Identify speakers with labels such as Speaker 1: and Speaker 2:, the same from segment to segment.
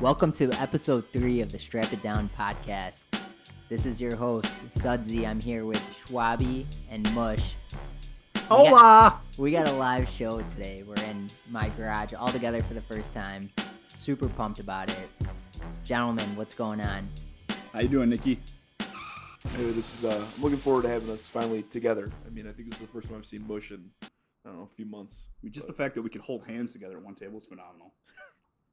Speaker 1: Welcome to episode three of the Strap It Down podcast. This is your host, Sudsy. I'm here with Schwabi and Mush.
Speaker 2: Hola!
Speaker 1: We got a live show today. We're in my garage all together for the first time. Super pumped about it. Gentlemen, what's going on?
Speaker 2: How you doing, Nikki?
Speaker 3: Hey, this is. Uh, I'm looking forward to having us finally together. I mean, I think this is the first time I've seen Bush in I don't know a few months.
Speaker 2: I mean, just the fact that we could hold hands together at one table is phenomenal.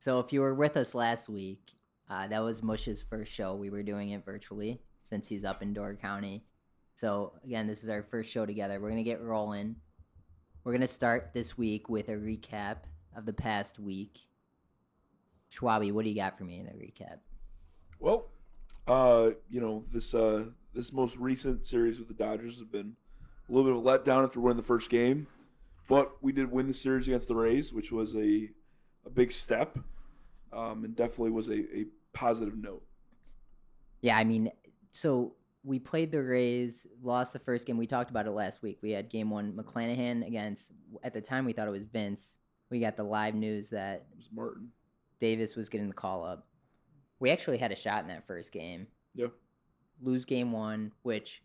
Speaker 1: So, if you were with us last week, uh, that was Mush's first show. We were doing it virtually since he's up in Door County. So, again, this is our first show together. We're going to get rolling. We're going to start this week with a recap of the past week. Schwabi, what do you got for me in the recap?
Speaker 3: Well, uh, you know this uh, this most recent series with the Dodgers has been a little bit of a letdown after winning the first game, but we did win the series against the Rays, which was a a big step, um, and definitely was a, a positive note.
Speaker 1: Yeah, I mean, so we played the Rays, lost the first game. We talked about it last week. We had game one, mm-hmm. McClanahan against, at the time we thought it was Vince. We got the live news that
Speaker 3: It was Martin.
Speaker 1: Davis was getting the call up. We actually had a shot in that first game.
Speaker 3: Yeah.
Speaker 1: Lose game one, which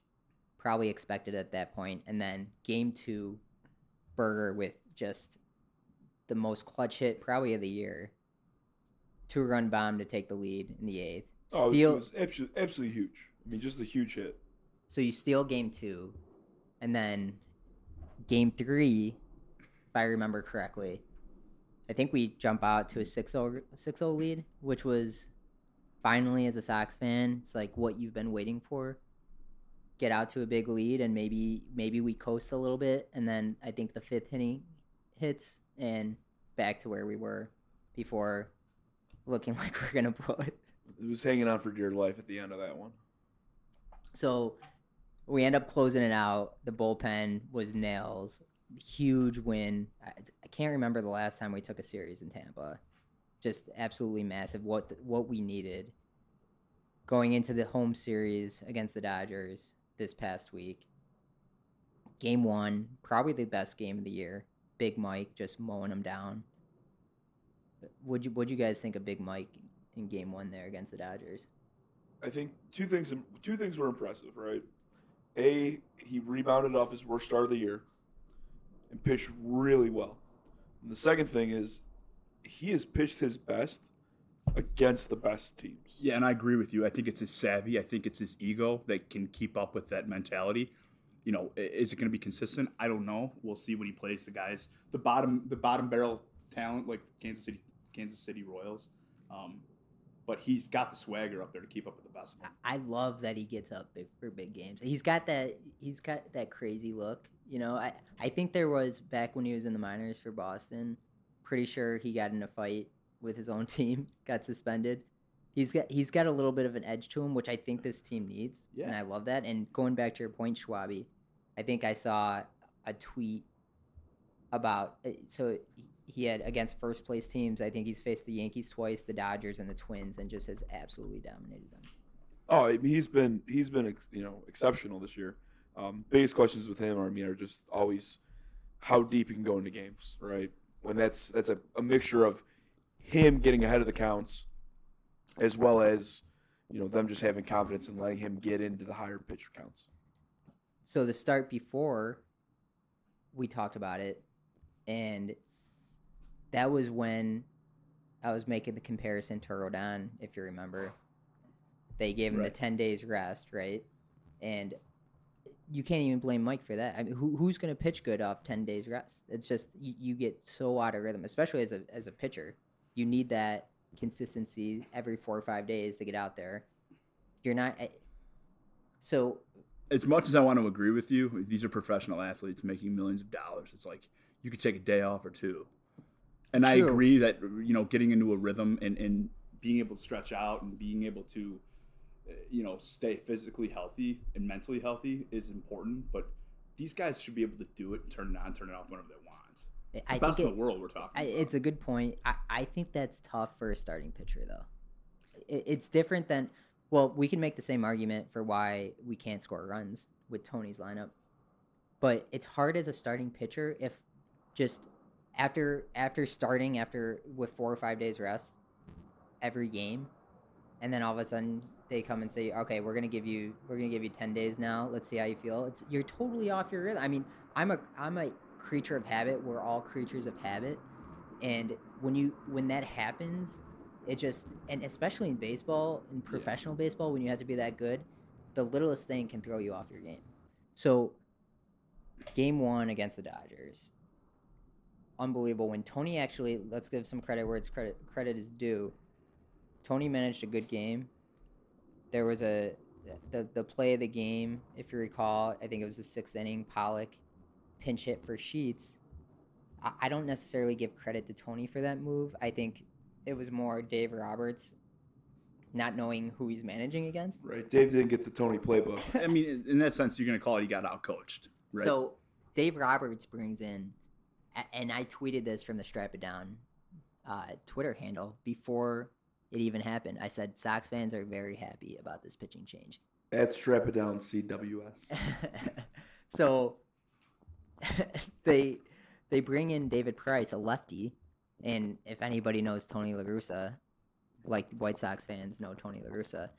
Speaker 1: probably expected at that point, and then game two, Burger with just the most clutch hit probably of the year. Two run bomb to take the lead in the eighth.
Speaker 3: Oh,
Speaker 1: Steal-
Speaker 3: it was absolutely, absolutely huge. I mean, just a huge hit.
Speaker 1: So you steal game two, and then game three, if I remember correctly, I think we jump out to a 6-0, 6-0 lead, which was finally, as a Sox fan, it's like what you've been waiting for. Get out to a big lead, and maybe maybe we coast a little bit, and then I think the fifth inning hits, and back to where we were before, looking like we're gonna blow it.
Speaker 3: It was hanging on for dear life at the end of that one.
Speaker 1: So we end up closing it out. The bullpen was nails. Huge win. I, I can't remember the last time we took a series in Tampa. Just absolutely massive. What the, what we needed going into the home series against the Dodgers this past week. Game one, probably the best game of the year. Big Mike just mowing them down. Would you would you guys think of Big Mike in game one there against the Dodgers?
Speaker 3: I think two things two things were impressive, right? A, he rebounded off his worst start of the year and pitched really well. And the second thing is he has pitched his best against the best teams.
Speaker 2: Yeah, and I agree with you. I think it's his savvy. I think it's his ego that can keep up with that mentality. You know, is it going to be consistent? I don't know. We'll see when he plays the guys, the bottom, the bottom barrel talent like Kansas City, Kansas City Royals. Um, but he's got the swagger up there to keep up with the best. One.
Speaker 1: I love that he gets up big, for big games. He's got that. He's got that crazy look. You know, I I think there was back when he was in the minors for Boston. Pretty sure he got in a fight with his own team, got suspended. He's got he's got a little bit of an edge to him, which I think this team needs,
Speaker 2: yeah.
Speaker 1: and I love that. And going back to your point, Schwabi, I think I saw a tweet about uh, so he had against first place teams. I think he's faced the Yankees twice, the Dodgers, and the Twins, and just has absolutely dominated them.
Speaker 3: Oh, I mean, he's been he's been you know exceptional this year. Um, biggest questions with him are I mean are just always how deep he can go into games, right? When that's that's a, a mixture of him getting ahead of the counts, as well as you know them just having confidence and letting him get into the higher pitch counts.
Speaker 1: So the start before we talked about it, and that was when I was making the comparison to Rodon, if you remember. They gave him
Speaker 2: Right.
Speaker 1: the ten days rest, right? And you can't even blame Mike for that. I mean, who, who's going to pitch good off ten days rest? It's just you, you get so out of rhythm, especially as a as a pitcher. You need that consistency every four or five days to get out there. You're not. Eh, so
Speaker 2: As much as I want to agree with you, these are professional athletes making millions of dollars. It's like you could take a day off or two. And I agree that you know getting into a rhythm and, and being able to stretch out and being able to you know stay physically healthy and mentally healthy is important. But these guys should be able to do it and turn it on, turn it off whenever they want.
Speaker 1: I
Speaker 2: Best
Speaker 1: think
Speaker 2: in the world, we're talking.
Speaker 1: I,
Speaker 2: about.
Speaker 1: it's a good point. I, I think that's tough for a starting pitcher, though. It, it's different than, well, we can make the same argument for why we can't score runs with Tony's lineup, but it's hard as a starting pitcher if just after after starting after with four or five days rest every game, and then all of a sudden they come and say, okay, we're gonna give you we're gonna give you ten days now. Let's see how you feel. It's you're totally off your rhythm. I mean, I'm a I'm a creature of habit. We're all creatures of habit, and when you when that happens, it just and especially in baseball, in professional baseball, when you have to be that good, the littlest thing can throw you off your game. So, game one against the Dodgers, unbelievable. When Tony actually, let's give some credit where it's credit credit is due. Tony managed a good game. There was a the the play of the game, if you recall, I think it was the sixth inning. Pollock pinch hit for Sheets. I, I don't necessarily give credit to Tony for that move. I think it was more Dave Roberts not knowing who he's managing against.
Speaker 3: Right. Dave didn't get the Tony playbook.
Speaker 2: I mean, in that sense, you're going to call it he got outcoached. right?
Speaker 1: So Dave Roberts brings in, a- and I tweeted this from the Strap It Down uh, Twitter handle before it even happened. I said Sox fans are very happy about this pitching change.
Speaker 3: At Strap It Down CWS.
Speaker 1: so they they bring in David Price, a lefty, and if anybody knows Tony La Russa, like White Sox fans know Tony La Russa,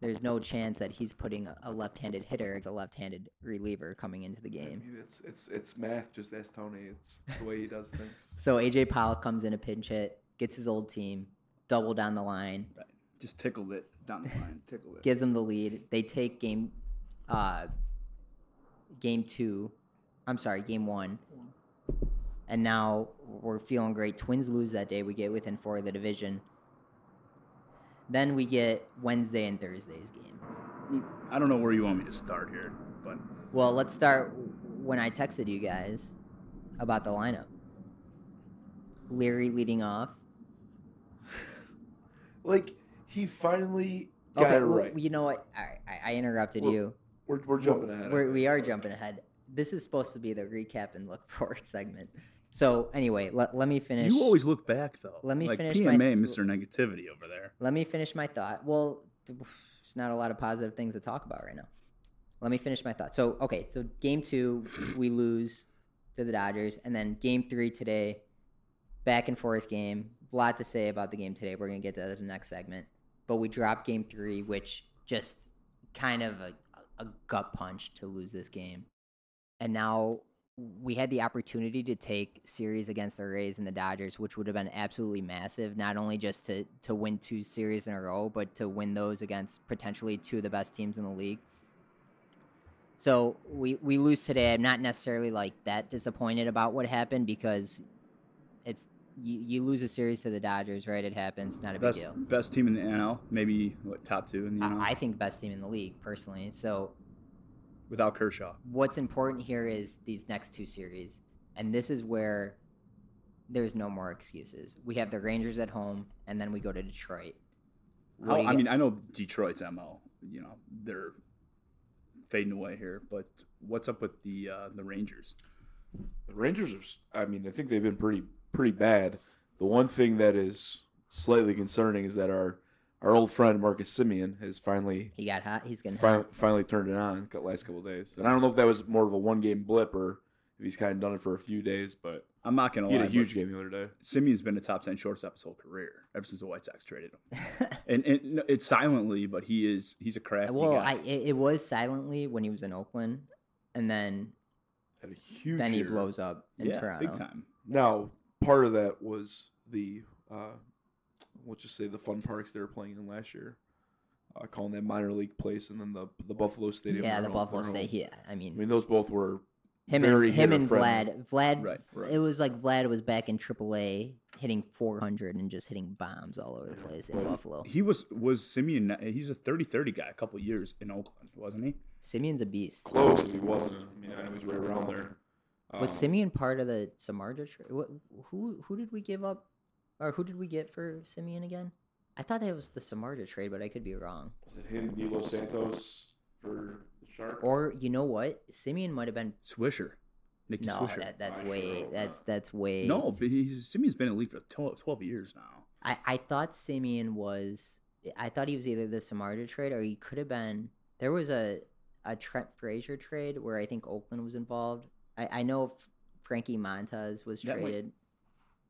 Speaker 1: there's no chance that he's putting a- a left-handed hitter as a left-handed reliever coming into the
Speaker 3: I
Speaker 1: game.
Speaker 3: mean, it's it's it's math. Just ask Tony. It's the way he does things.
Speaker 1: So AJ Pollock comes in a pinch hit, gets his old team, double down the line, Right.
Speaker 2: just tickled it down the line, tickled it.
Speaker 1: gives them the lead. They take game, uh, game two. I'm sorry, game one. And now we're feeling great. Twins lose that day. We get within four of the division. Then we get Wednesday and Thursday's game.
Speaker 2: I don't know where you want me to start here, but
Speaker 1: Well, let's start when I texted you guys about the lineup. Leury leading off.
Speaker 3: Like he finally got it
Speaker 1: well,
Speaker 3: right.
Speaker 1: You know what? All right, I, I interrupted
Speaker 3: Well,
Speaker 1: you.
Speaker 3: We're, we're jumping ahead.
Speaker 1: We're, we are jumping ahead. This is supposed to be the recap and look forward segment. So anyway, let, let me finish.
Speaker 2: you always look back though.
Speaker 1: Let me
Speaker 2: like
Speaker 1: finish
Speaker 2: PMA,
Speaker 1: my-
Speaker 2: Mr. Negativity over there.
Speaker 1: Let me finish my thought. Well, th- there's not a lot of positive things to talk about right now. Let me finish my thought. So okay, so game two we lose to the Dodgers, and then game three today, back and forth game. A lot to say about the game today. We're gonna get to that in the next segment, but we dropped game three, which just kind of a, a gut punch to lose this game, and now we had the opportunity to take series against the Rays and the Dodgers, which would have been absolutely massive. Not only just to to win two series in a row, but to win those against potentially two of the best teams in the league. So we we lose today. I'm not necessarily like that disappointed about what happened because it's you, you lose a series to the Dodgers, right? It happens. Not a big deal.
Speaker 2: best team in the NL, maybe what top two in the NL
Speaker 1: I, I think best team in the league personally. So
Speaker 2: without Kershaw.
Speaker 1: what's important here is these next two series, and this is where there's no more excuses. We have the Rangers at home, and then we go to Detroit.
Speaker 2: How,
Speaker 1: do you
Speaker 2: I
Speaker 1: get-
Speaker 2: mean, I know Detroit's mo. You know, they're fading away here, but what's up with the uh, the Rangers?
Speaker 3: The Rangers are. I mean, I think they've been pretty pretty bad. The one thing that is slightly concerning is that our our old friend Marcus Semien has finally
Speaker 1: he got hot. He's getting
Speaker 3: finally,
Speaker 1: hot.
Speaker 3: finally turned it on the last couple of days. And I don't know if that was more of a one game blip or if he's kind of done it for a few days. But
Speaker 2: I'm not gonna
Speaker 3: he
Speaker 2: lie.
Speaker 3: had a huge game the other day.
Speaker 2: Semien's been a top ten shortstop his whole career ever since the White Sox traded him, and, and it's silently, but he is he's a crafty
Speaker 1: well,
Speaker 2: guy.
Speaker 1: I it, it was silently when he was in Oakland, and then
Speaker 3: Had a huge.
Speaker 1: then he
Speaker 3: year.
Speaker 1: blows up in
Speaker 2: yeah,
Speaker 1: Toronto.
Speaker 2: big time.
Speaker 3: Now, part of that was the, uh, let's just say the fun parks they were playing in last year, uh, calling that minor league place, and then the the Buffalo Stadium.
Speaker 1: Yeah, the Buffalo
Speaker 3: their
Speaker 1: State. Yeah, I mean,
Speaker 3: I mean, those both were
Speaker 1: him
Speaker 3: very
Speaker 1: and him and
Speaker 3: hitter-friendly.
Speaker 1: Vlad. Vlad.
Speaker 2: Right,
Speaker 3: right.
Speaker 1: It was like Vlad was back in AAA, hitting 400 and just hitting bombs all over the place in
Speaker 3: Well,
Speaker 1: Buffalo.
Speaker 2: He was was Semien. He's a 30-30 guy a couple years in Oakland, wasn't he?
Speaker 1: Semien's a beast.
Speaker 3: close if he wasn't. I mean, I know he's right around there.
Speaker 1: Was
Speaker 3: Uh,
Speaker 1: Semien part of the Samardzija trade? What, who who did we give up, or who did we get for Semien again? I thought that was the Samardzija trade, but I could be wrong.
Speaker 3: Was it him, Nilo Santos for the Shark?
Speaker 1: Or you know what? Semien might have been
Speaker 2: Swisher. Nicky
Speaker 1: No,
Speaker 2: Swisher.
Speaker 1: that, that's
Speaker 3: I
Speaker 1: way.
Speaker 3: hope
Speaker 1: That's
Speaker 3: not.
Speaker 1: that's way.
Speaker 2: no, but he's, Semien's been in the league for 12, 12 years now.
Speaker 1: I, I thought Semien was. I thought he was either the Samardzija trade or he could have been. There was a a Trent Frazier trade where I think Oakland was involved. I, I know Frankie Montas was
Speaker 2: That might-
Speaker 1: traded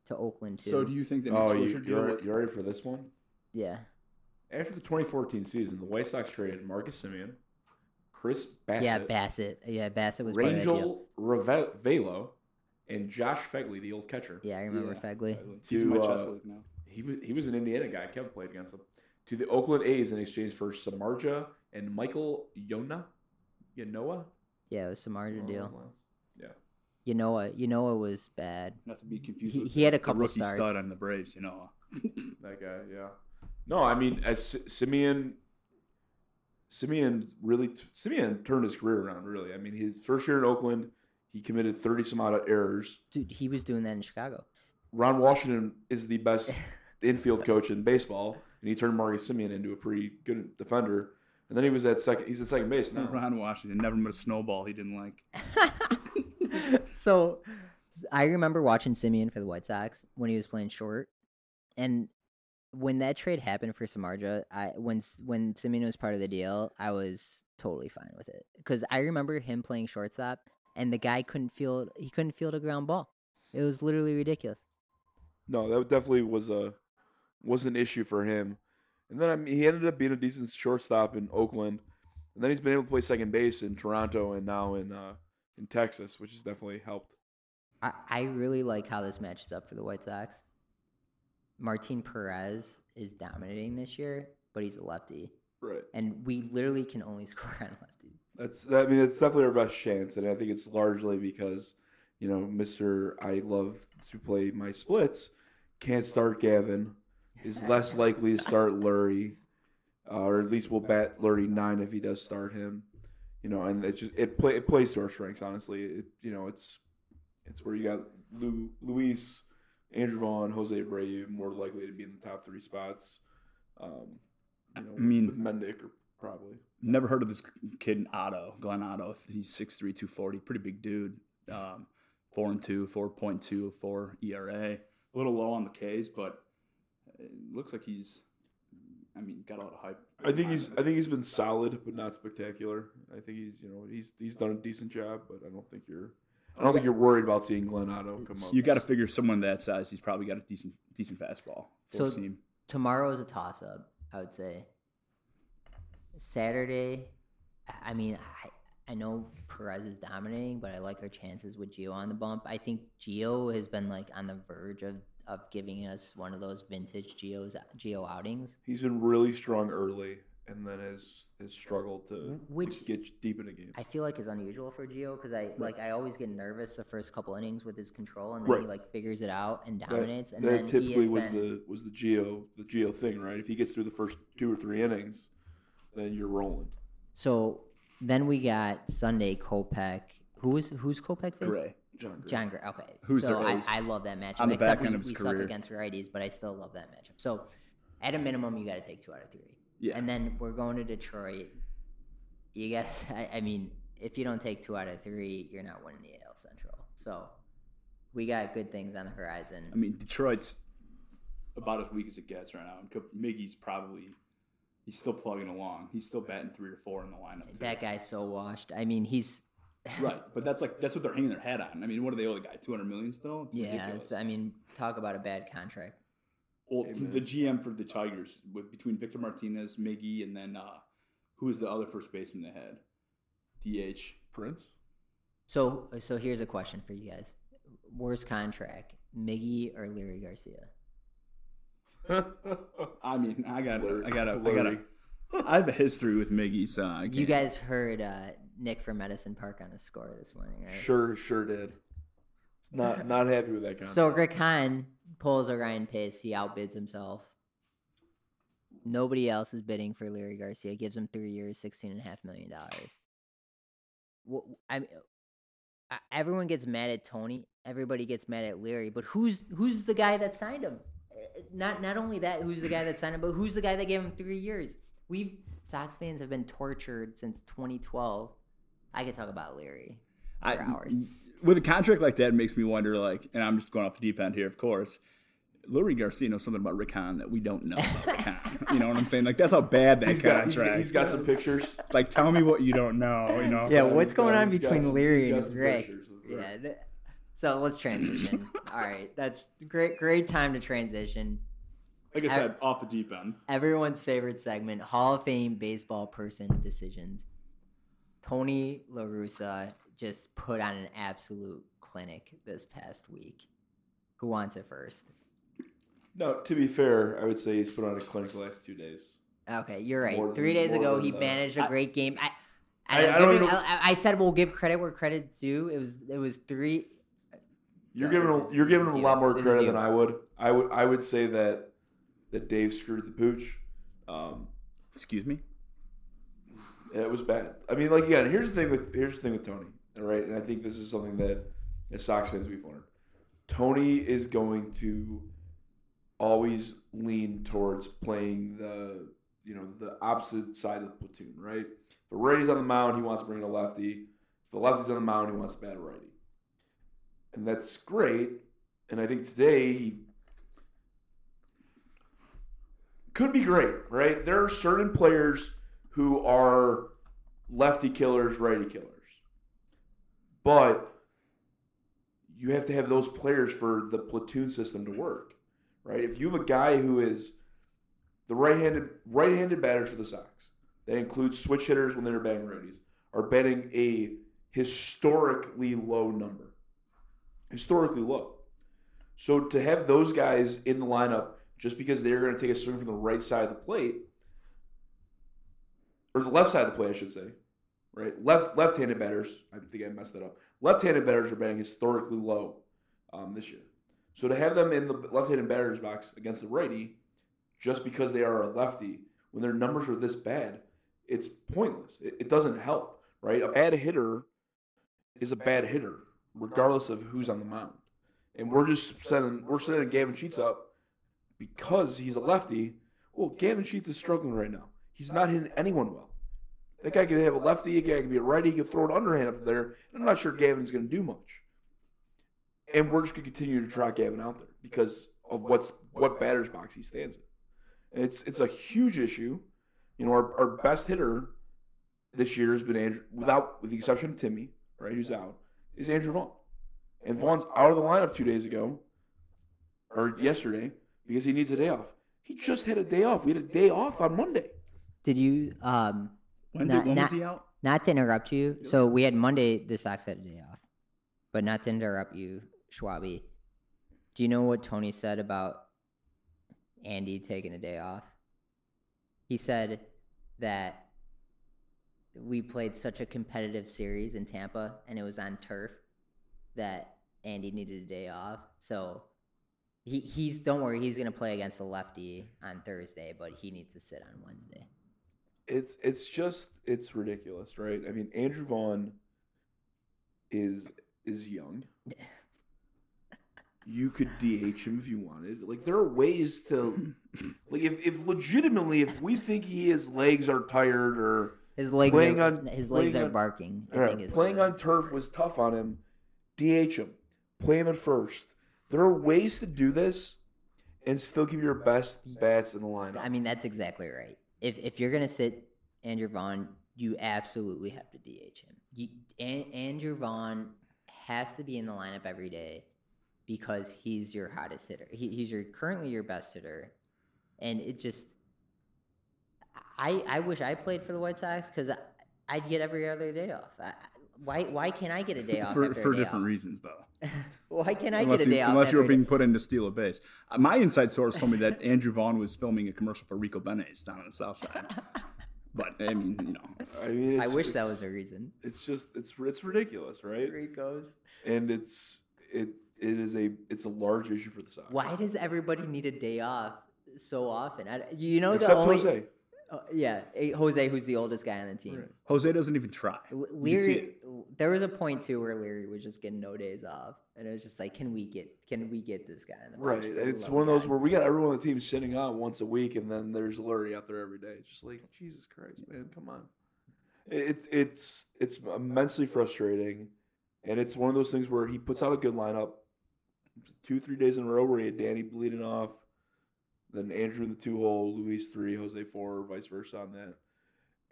Speaker 1: to Oakland too.
Speaker 2: So do you think that Nick
Speaker 3: Oh,
Speaker 2: Swisher
Speaker 3: you,
Speaker 2: deal
Speaker 3: you're,
Speaker 2: with-
Speaker 3: you ready for this one?
Speaker 1: yeah.
Speaker 3: After the 2014 season, the White Sox traded Marcus Semien, Chris Bassitt,
Speaker 1: Yeah, Bassitt. Yeah, Bassitt was part of that deal.
Speaker 3: Rangel Ravelo, and Josh Phegley, the old catcher.
Speaker 1: Yeah, I remember
Speaker 2: Yeah.
Speaker 1: Phegley.
Speaker 2: He's in my
Speaker 3: To,
Speaker 2: chest
Speaker 3: uh,
Speaker 2: league now.
Speaker 3: He was he was an Indiana guy. Kevin played against him. To the Oakland A's in exchange for Samardzija and Michael Yona, Ynoa.
Speaker 1: Yeah, it was Samardzija deal.
Speaker 3: Yeah.
Speaker 1: You know what? You know what was bad.
Speaker 2: Not to be confused
Speaker 1: He-
Speaker 2: with
Speaker 1: he had a
Speaker 2: the
Speaker 1: couple
Speaker 2: rookie
Speaker 1: starts.
Speaker 2: stud on the Braves, you know.
Speaker 3: That guy, yeah. No, I mean, as Si- Semien, Semien really, Semien turned his career around. Really, I mean, his first year in Oakland, he committed thirty some odd errors.
Speaker 1: Dude, he was doing that in Chicago.
Speaker 3: Ron Washington is the best infield coach in baseball, and he turned Marcus Semien into a pretty good defender. And then he was at second. He's at second base now.
Speaker 2: Ron Washington never met a snowball he didn't like.
Speaker 1: so I remember watching Semien for the White Sox when he was playing short, and when that trade happened for Samardzija, I when when Semien was part of the deal, I was totally fine with it because I remember him playing shortstop, and the guy couldn't field he couldn't field a ground ball. It was literally ridiculous.
Speaker 3: No, that definitely was a was an issue for him. And then I mean, he ended up being a decent shortstop in Oakland, and then he's been able to play second base in Toronto and now in uh, in Texas, which has definitely helped.
Speaker 1: I, I really like how this matches up for the White Sox. Martin Perez is dominating this year, but he's a lefty,
Speaker 3: Right.
Speaker 1: and we literally can only score on lefties.
Speaker 3: That's I mean that's definitely our best chance, and I think it's largely because you know Mister I love to play my splits can't start Gavin is less likely to start Leury, uh, or at least we'll bat Leury nine if he does start him. You know, and it just it play it plays to our strengths. Honestly, it you know it's it's where you got Lu, Luis, Andrew Vaughn, Jose Abreu more likely to be in the top three spots. Um, you know,
Speaker 2: I mean-
Speaker 3: with Mendick or probably.
Speaker 2: Never heard of this kid Otto, Glenn Otto. He's 6'3", 240, pretty big dude. Um, four and two, 4.2 for ERA. A little low on the K's, but it looks like he's. I mean, got a lot of hype.
Speaker 3: I think he's I think he's been solid but not spectacular. I think he's you know he's he's done a decent job, but I don't think you're I don't think you're worried about seeing Glenn Otto come up.
Speaker 2: You got to figure someone that size. He's probably got a decent, decent fastball.
Speaker 1: So-
Speaker 2: seam.
Speaker 1: Tomorrow is a toss up, I would say. Saturday, I- I mean, I, I know Perez is dominating, but I like our chances with Gio on the bump. I think Gio has been like on the verge of, of giving us one of those vintage Gio's Gio outings.
Speaker 3: He's been really strong early and then has has struggled to,
Speaker 1: Which-
Speaker 3: to get deep in a game.
Speaker 1: I feel like is unusual for Gio because I like I always get nervous the first couple innings with his control, and then he like figures it out and
Speaker 3: That,
Speaker 1: dominates. and
Speaker 3: that
Speaker 1: then he
Speaker 3: typically
Speaker 1: has
Speaker 3: was
Speaker 1: been,
Speaker 3: the was the Gio the Gio thing, right? If he gets through the first two or three innings, then you're rolling.
Speaker 1: So then we got Sunday Kopech. Who is who's Kopech facing?
Speaker 2: Gray.
Speaker 3: Jon Gray.
Speaker 1: Jon Gray. Okay.
Speaker 2: Who's
Speaker 1: so I. I love that matchup.
Speaker 2: On the
Speaker 1: except
Speaker 2: back
Speaker 1: we,
Speaker 2: end of his
Speaker 1: we
Speaker 2: career.
Speaker 1: suck against righties, but I still love that matchup. So at a minimum, you got to take two out of three.
Speaker 2: Yeah.
Speaker 1: And then we're going to Detroit. You got. I, I mean, if you don't take two out of three, you're not winning the AL Central. So we got good things on the horizon.
Speaker 2: I mean, Detroit's about as weak as it gets right now. And Miggy's probably he's still plugging along. He's still batting three or four in the lineup. too.
Speaker 1: that guy's so washed. I mean, he's.
Speaker 2: Right, but that's like that's what they're hanging their hat on. I mean, what do they owe the guy? Two hundred million still? It's
Speaker 1: Yeah, it's, I mean, talk about a bad contract.
Speaker 2: well,
Speaker 3: Amen.
Speaker 2: the GM for the Tigers with between Victor Martinez, Miggy, and then uh, who was the other first baseman they had? DH.
Speaker 3: Prince.
Speaker 1: So, so here's a question for you guys: Worst contract, Miggy or Leury Garcia?
Speaker 2: I mean, I got, I got, I got, I have a history with Miggy, so I can't.
Speaker 1: You guys heard uh, Nick from Medicine Park on the score this morning, right?
Speaker 3: sure, sure did. Not not happy with that contract.
Speaker 1: So Rick Hahn pulls a Ryan Pace. He outbids himself. Nobody else is bidding for Leury Garcia. Gives him three years, sixteen and a half million dollars. I mean, everyone gets mad at Tony. Everybody gets mad at Leury. But who's who's the guy that signed him? Not not only that, who's the guy that signed him, but who's the guy that gave him three years? We've Sox fans have been tortured since 2012. I could talk about Leury for
Speaker 2: I,
Speaker 1: hours.
Speaker 2: with a contract like that, it makes me wonder. Like, and I'm just going off the deep end here, of course. Leury Garcia knows something about Rick Hahn that we don't know about Rick Hahn. You know what I'm saying? Like that's how bad that
Speaker 3: He's got, he's
Speaker 2: contract.
Speaker 3: got, he's got some pictures.
Speaker 2: like tell me what you don't know. You know?
Speaker 1: Yeah,
Speaker 3: What's
Speaker 1: what's
Speaker 3: got-
Speaker 1: going on between
Speaker 3: some- Leury
Speaker 1: and
Speaker 3: some
Speaker 1: Rick?
Speaker 3: pictures with Rick.
Speaker 1: Yeah. th- So let's transition. All right, that's great. Great time to transition.
Speaker 2: Like I said, off the deep end.
Speaker 1: Everyone's favorite segment: Hall of Fame baseball person decisions. Tony La Russa just put on an absolute clinic this past week. Who wants it first?
Speaker 3: No, to be fair, I would say he's put on a clinic the last two days.
Speaker 1: Okay, you're right.
Speaker 3: More
Speaker 1: Three
Speaker 3: than-
Speaker 1: days ago, he
Speaker 3: the-
Speaker 1: managed a
Speaker 2: I-
Speaker 1: great game. I,
Speaker 3: I-
Speaker 1: I,
Speaker 3: I don't
Speaker 1: giving- I, I said we'll give credit where credit's due. It was it was three.
Speaker 3: You're
Speaker 1: Yeah,
Speaker 3: giving
Speaker 1: this
Speaker 3: him,
Speaker 1: is-
Speaker 3: you're giving him a
Speaker 1: you.
Speaker 3: lot more
Speaker 1: This
Speaker 3: credit than I would. I would I would say that that Dave screwed the pooch. Um,
Speaker 2: Excuse me.
Speaker 3: It was bad. I mean, like again, here's the thing with here's the thing with Tony. All right, and I think this is something that as Sox fans we've learned. Tony is going to always lean towards playing the you know the opposite side of the platoon, right? If the righty's on the mound, he wants to bring in a lefty. If the lefty's on the mound, he wants to bat a righty, and that's great. And I think today he could be great, right? There are certain players who are lefty killers, righty killers. But you have to have those players for the platoon system to work, right? If you have a guy who is the right-handed right-handed batters for the Sox, that includes switch hitters when they're batting righties, are betting a historically low number. Historically low. So to have those guys in the lineup just because they're going to take a swing from the right side of the plate, or the left side of the plate, I should say, right? Left left-handed batters. I think I messed that up. Left-handed batters are batting historically low um, this year. So to have them in the left-handed batters box against the righty, just because they are a lefty, when their numbers are this bad, it's pointless. It, it doesn't help, right? A bad hitter is a bad hitter, regardless of who's on the mound. And we're just sending we're sending Gavin Sheets up because he's a lefty. Well, Gavin Sheets is struggling right now. He's not hitting anyone well. That guy could have a lefty, a guy could be a righty, he could throw an underhand up there. And I'm not sure Gavin's going to do much. And we're just going to continue to try Gavin out there because of what's what batter's box he stands in. And it's it's a huge issue. You know, our, our best hitter this year has been Andrew, without with the exception of Timmy, right, who's out, is Andrew Vaughn. And Vaughn's out of the lineup two days ago, or yesterday, because he needs a day off. He just had a day off. We had a day off on Monday.
Speaker 1: Did you um
Speaker 2: When,
Speaker 1: Not-
Speaker 2: when
Speaker 1: not-
Speaker 2: was he out?
Speaker 1: not to interrupt you? So we had Monday. The Sox had a day off, but not to interrupt you, Schwabi. Do you know what Tony said about Andy taking a day off? He said that we played such a competitive series in Tampa, and it was on turf that Andy needed a day off. So he, he's don't worry, he's gonna play against the lefty on Thursday, but he needs to sit on Wednesday.
Speaker 3: It's it's just it's ridiculous, right? I mean, Andrew Vaughn is is young. You could DH him if you wanted. Like there are ways to like if, if legitimately if we think he his legs are tired or
Speaker 1: His legs
Speaker 3: Playing
Speaker 1: are,
Speaker 3: on-
Speaker 1: his legs are
Speaker 3: on-
Speaker 1: barking. I
Speaker 3: right, playing
Speaker 1: the-
Speaker 3: on turf was tough on him. DH him. Play him at first. There are ways to do this and still give your best bats in the lineup.
Speaker 1: I mean, that's exactly right. If if you're gonna sit Andrew Vaughn, you absolutely have to DH him. You, An- Andrew Vaughn has to be in the lineup every day because he's your hottest hitter. He, he's your currently your best hitter, and it just. I I wish I played for the White Sox because I'd get every other day off. I, why why can't I get a day off
Speaker 2: For,
Speaker 1: after
Speaker 2: for
Speaker 1: a day
Speaker 2: different
Speaker 1: off?
Speaker 2: reasons, though.
Speaker 1: Why can't I
Speaker 2: unless
Speaker 1: get a
Speaker 2: you,
Speaker 1: day off?
Speaker 2: unless you
Speaker 1: after
Speaker 2: were
Speaker 1: a day-
Speaker 2: being put in to steal a base. Uh, my inside source told me that Andrew Vaughn was filming a commercial for Rico Benes down on the south side. But I mean, you know,
Speaker 3: I mean,
Speaker 1: I wish that was a reason.
Speaker 3: It's just it's it's ridiculous, right?
Speaker 1: Rico's.
Speaker 3: And it's it it is a it's a large issue for the Sox.
Speaker 1: Why does everybody need a day off so often? I, you know
Speaker 3: Except
Speaker 1: the only
Speaker 3: Jose.
Speaker 1: Uh, yeah, Jose, who's the oldest guy on the team.
Speaker 3: Right.
Speaker 2: Jose doesn't even try.
Speaker 1: L-
Speaker 2: You can see Leury,
Speaker 1: there was a point too where Leury was just getting no days off, and it was just like, can we get, can we get this guy in the
Speaker 3: Right.
Speaker 1: bench
Speaker 3: It's one of those
Speaker 1: God?
Speaker 3: where we got everyone on the team sitting out once a week, and then there's Leury out there every day. It's just like Jesus Christ, man, come on. It's it's it's immensely frustrating, And it's one of those things where he puts out a good lineup two, three days in a row where he had Danny bleeding off, then Andrew in the two hole, Luis three, Jose four, vice versa on that.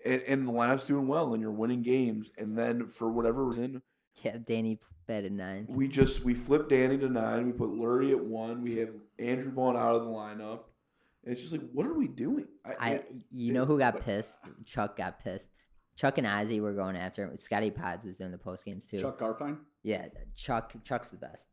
Speaker 3: And, and the lineup's doing well and you're winning games. And then for whatever reason,
Speaker 1: Yeah, Danny bet at nine.
Speaker 3: we just we flip Danny to nine. We put Leury at one. We have Andrew Vaughn out of the lineup. And it's just like, what are we doing?
Speaker 1: I,
Speaker 3: it-
Speaker 1: you know who got
Speaker 3: but-
Speaker 1: pissed? Chuck got pissed. Chuck and Ozzie were going after him. Scotty Pods was doing the post games too.
Speaker 2: Chuck Garfien.
Speaker 1: Yeah, Chuck. Chuck's the best.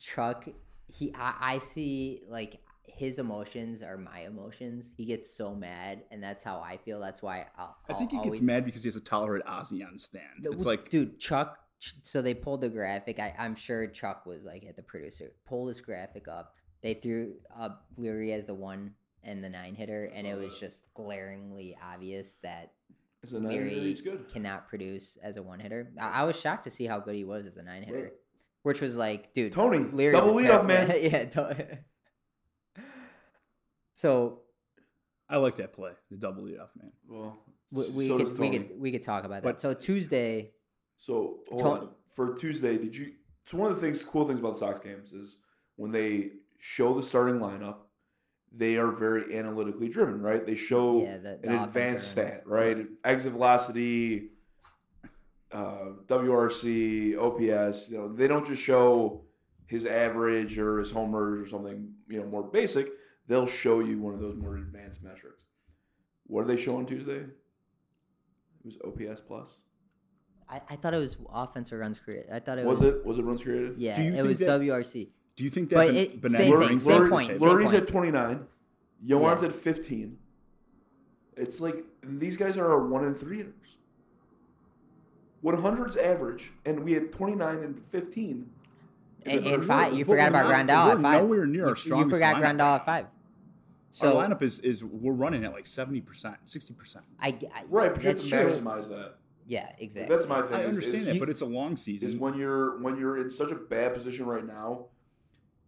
Speaker 1: Chuck. He. I, I see like his emotions are my emotions. He gets so mad, and that's how I feel. That's why I'll,
Speaker 2: I think he
Speaker 1: I'll
Speaker 2: gets mad because he has a tolerant Ozzie on stand.
Speaker 1: The-
Speaker 2: It's like
Speaker 1: dude, Chuck. So they pulled the graphic. I, I'm sure Chuck was like at the producer. Pull this graphic up. They threw up Leury as the one and the nine hitter, and it was just glaringly obvious that
Speaker 3: As a nine hitter,
Speaker 1: Leury
Speaker 3: he's good.
Speaker 1: cannot produce as a one hitter. I, I was shocked to see how good he was as a nine hitter,
Speaker 3: Right.
Speaker 1: which was like, dude,
Speaker 3: Tony,
Speaker 1: Leury
Speaker 3: double
Speaker 1: a
Speaker 3: leadoff,
Speaker 1: terrible-
Speaker 3: man.
Speaker 1: yeah. to- so
Speaker 2: I like that play, the double leadoff man.
Speaker 3: Well,
Speaker 1: we, we
Speaker 3: so does
Speaker 1: could we could we could talk about that.
Speaker 2: But-
Speaker 1: so Tuesday,
Speaker 3: So hold
Speaker 1: Tony-
Speaker 3: on. For Tuesday, did you? So one of the things, cool things about the Sox games is when they show the starting lineup, they are very analytically driven, right? They show
Speaker 1: yeah, the, the
Speaker 3: an advanced
Speaker 1: runs.
Speaker 3: stat, right? Exit velocity, uh, WRC, OPS. You know, they don't just show his average or his homers or something, you know, more basic. They'll show you one of those more advanced metrics. What did they show on Tuesday? It was OPS plus.
Speaker 1: I, I thought it was offensive runs created. I thought it
Speaker 3: Was
Speaker 1: was,
Speaker 3: it? Was it runs created?
Speaker 1: Yeah,
Speaker 2: Do you
Speaker 1: it
Speaker 2: think
Speaker 1: was
Speaker 2: that-
Speaker 1: WRC.
Speaker 2: Do you think that
Speaker 1: But
Speaker 2: Ben-
Speaker 1: it-
Speaker 2: Benetti
Speaker 1: same thing,
Speaker 2: it
Speaker 1: same point,
Speaker 2: table?
Speaker 1: Leury's
Speaker 3: at 29. Yoan's at 15. It's like these guys are our one and three hitters. 100's average, and we had 29 and 15.
Speaker 1: And, and five, you forgot about
Speaker 2: not-
Speaker 1: Grandal
Speaker 2: we're
Speaker 1: at five.
Speaker 2: nowhere near our
Speaker 1: you, you forgot
Speaker 2: lineup
Speaker 1: Grandal at five.
Speaker 2: Our
Speaker 1: So
Speaker 2: lineup is is we're running at like seventy percent, sixty percent.
Speaker 1: I, I
Speaker 3: Right, but you have
Speaker 1: that's
Speaker 3: to
Speaker 1: true.
Speaker 3: maximize that.
Speaker 1: Yeah, exactly.
Speaker 3: That's my thing.
Speaker 2: I understand
Speaker 3: is,
Speaker 2: that, but it's a long season.
Speaker 3: is when you're when you're in such a bad position right now.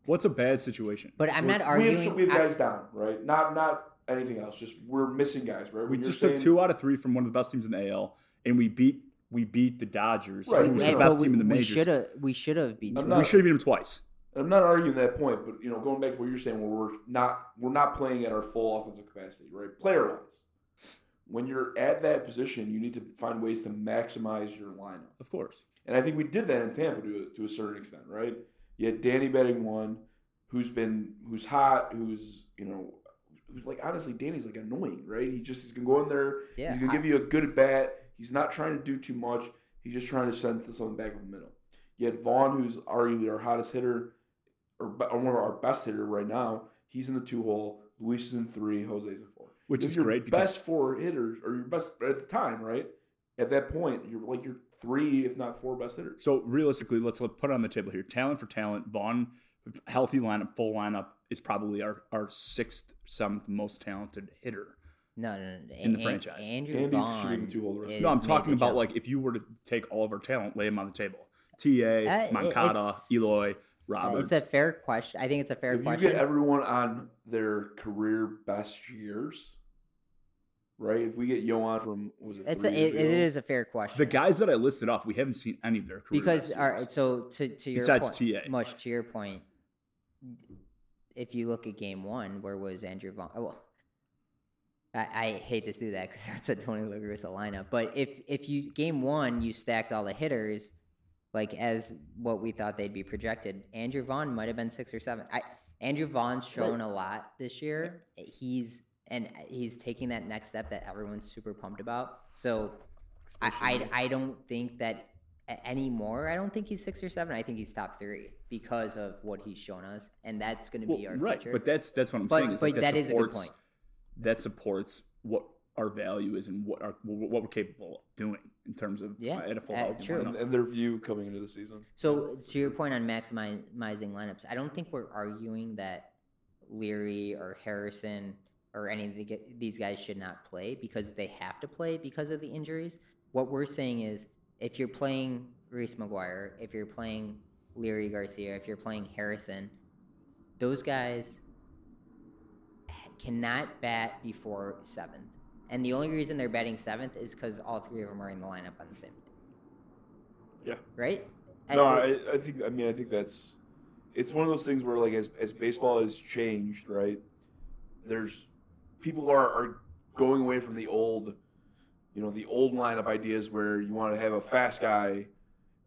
Speaker 2: What's a bad situation?
Speaker 1: But I'm
Speaker 3: we're-
Speaker 1: not
Speaker 3: We
Speaker 1: arguing.
Speaker 3: have, we have
Speaker 1: I-
Speaker 3: guys down, right? Not not anything else. Just we're missing guys, right?
Speaker 2: We
Speaker 3: When you're
Speaker 2: just took
Speaker 3: saying-
Speaker 2: two out of three from one of the best teams in the AL, and we beat we beat the Dodgers,
Speaker 3: Right,
Speaker 2: who was
Speaker 1: Hey,
Speaker 2: the best
Speaker 1: we,
Speaker 2: team in the majors.
Speaker 1: we
Speaker 2: majors.
Speaker 1: should have. We should have beat.
Speaker 3: Not-
Speaker 2: we should have beat them twice.
Speaker 3: I'm not arguing that point, but you know, going back to what you're saying, where we're not we're not playing at our full offensive capacity, right? Player wise, when you're at that position, you need to find ways to maximize your lineup,
Speaker 2: Of course.
Speaker 3: and I think we did that in Tampa to a, to a certain extent, right? You had Danny betting one, who's been who's hot, who's you know, who's like honestly, Danny's like annoying, right? He just he's gonna go in there,
Speaker 1: Yeah,
Speaker 3: he's gonna
Speaker 1: I-
Speaker 3: give you a good bat. He's not trying to do too much. He's just trying to send something back in the middle. You had Vaughn, who's arguably our hottest hitter, or, or one of our best hitter right now. He's in the two hole. Luis is in three. Jose's in four.
Speaker 2: Which
Speaker 3: If
Speaker 2: is
Speaker 3: your
Speaker 2: great because
Speaker 3: best four hitters, or your best at the time, right? At that point, you're like your three, if not four best hitters.
Speaker 2: So realistically, let's put it on the table here. Talent for talent, Vaughn, healthy lineup, full lineup is probably our, our sixth, seventh most talented hitter.
Speaker 1: No, no, no.
Speaker 2: in the
Speaker 1: An-
Speaker 2: franchise.
Speaker 1: Andrew
Speaker 3: Andy's
Speaker 1: Vaughn
Speaker 3: shooting the two hole the rest of
Speaker 1: is
Speaker 2: No, I'm talking about
Speaker 1: jump.
Speaker 2: like if you were to take all of our talent, lay them on the table. Ta, uh,
Speaker 1: it-
Speaker 2: Moncada, Eloy, Roberts.
Speaker 1: it's a fair question. I think it's a fair question.
Speaker 3: If you get everyone on their career best years, right? If we get Yoan from was it?
Speaker 1: it's
Speaker 3: three
Speaker 1: a,
Speaker 3: years
Speaker 1: it, it
Speaker 3: ago?
Speaker 1: is a fair question.
Speaker 2: the guys that I listed off, we haven't seen any of their career
Speaker 1: because
Speaker 2: best
Speaker 1: all so to to your
Speaker 2: Besides
Speaker 1: point,
Speaker 2: TA.
Speaker 1: much to your point, if you look at game one, where was Andrew Vaughn? Oh, well, I, I hate to do that because that's a Tony La Russa lineup. But if if you game one you stacked all the hitters, like as what we thought they'd be projected, Andrew Vaughn might have been six or seven. I Andrew Vaughn's shown a lot this year. He's and he's taking that next step that everyone's super pumped about. So I, I I don't think that anymore. I don't think he's six or seven. I think he's top three because of what he's shown us, and that's going to
Speaker 2: Well,
Speaker 1: be our
Speaker 2: right,
Speaker 1: future.
Speaker 2: but that's that's what I'm
Speaker 1: But-
Speaker 2: saying. Is
Speaker 1: but
Speaker 2: like that,
Speaker 1: that is a good point.
Speaker 2: That supports what our value is and what our what we're capable of doing in terms of
Speaker 1: Yeah,
Speaker 2: at a full
Speaker 1: uh, true.
Speaker 3: and, and their view coming into the season.
Speaker 1: So to your point on maximizing lineups, I don't think we're arguing that Leury or Harrison or any of the, these guys should not play because they have to play because of the injuries. What we're saying is if you're playing Reese McGuire, if you're playing Leury Garcia, if you're playing Harrison, those guys cannot bat before seventh. And the only reason they're batting seventh is because all three of them are in the lineup on the same day.
Speaker 3: Yeah.
Speaker 1: Right?
Speaker 3: No, I, I think. I mean, I think that's. It's one of those things where, like, as as baseball has changed, right? There's people are are going away from the old, you know, the old line of ideas where you want to have a fast guy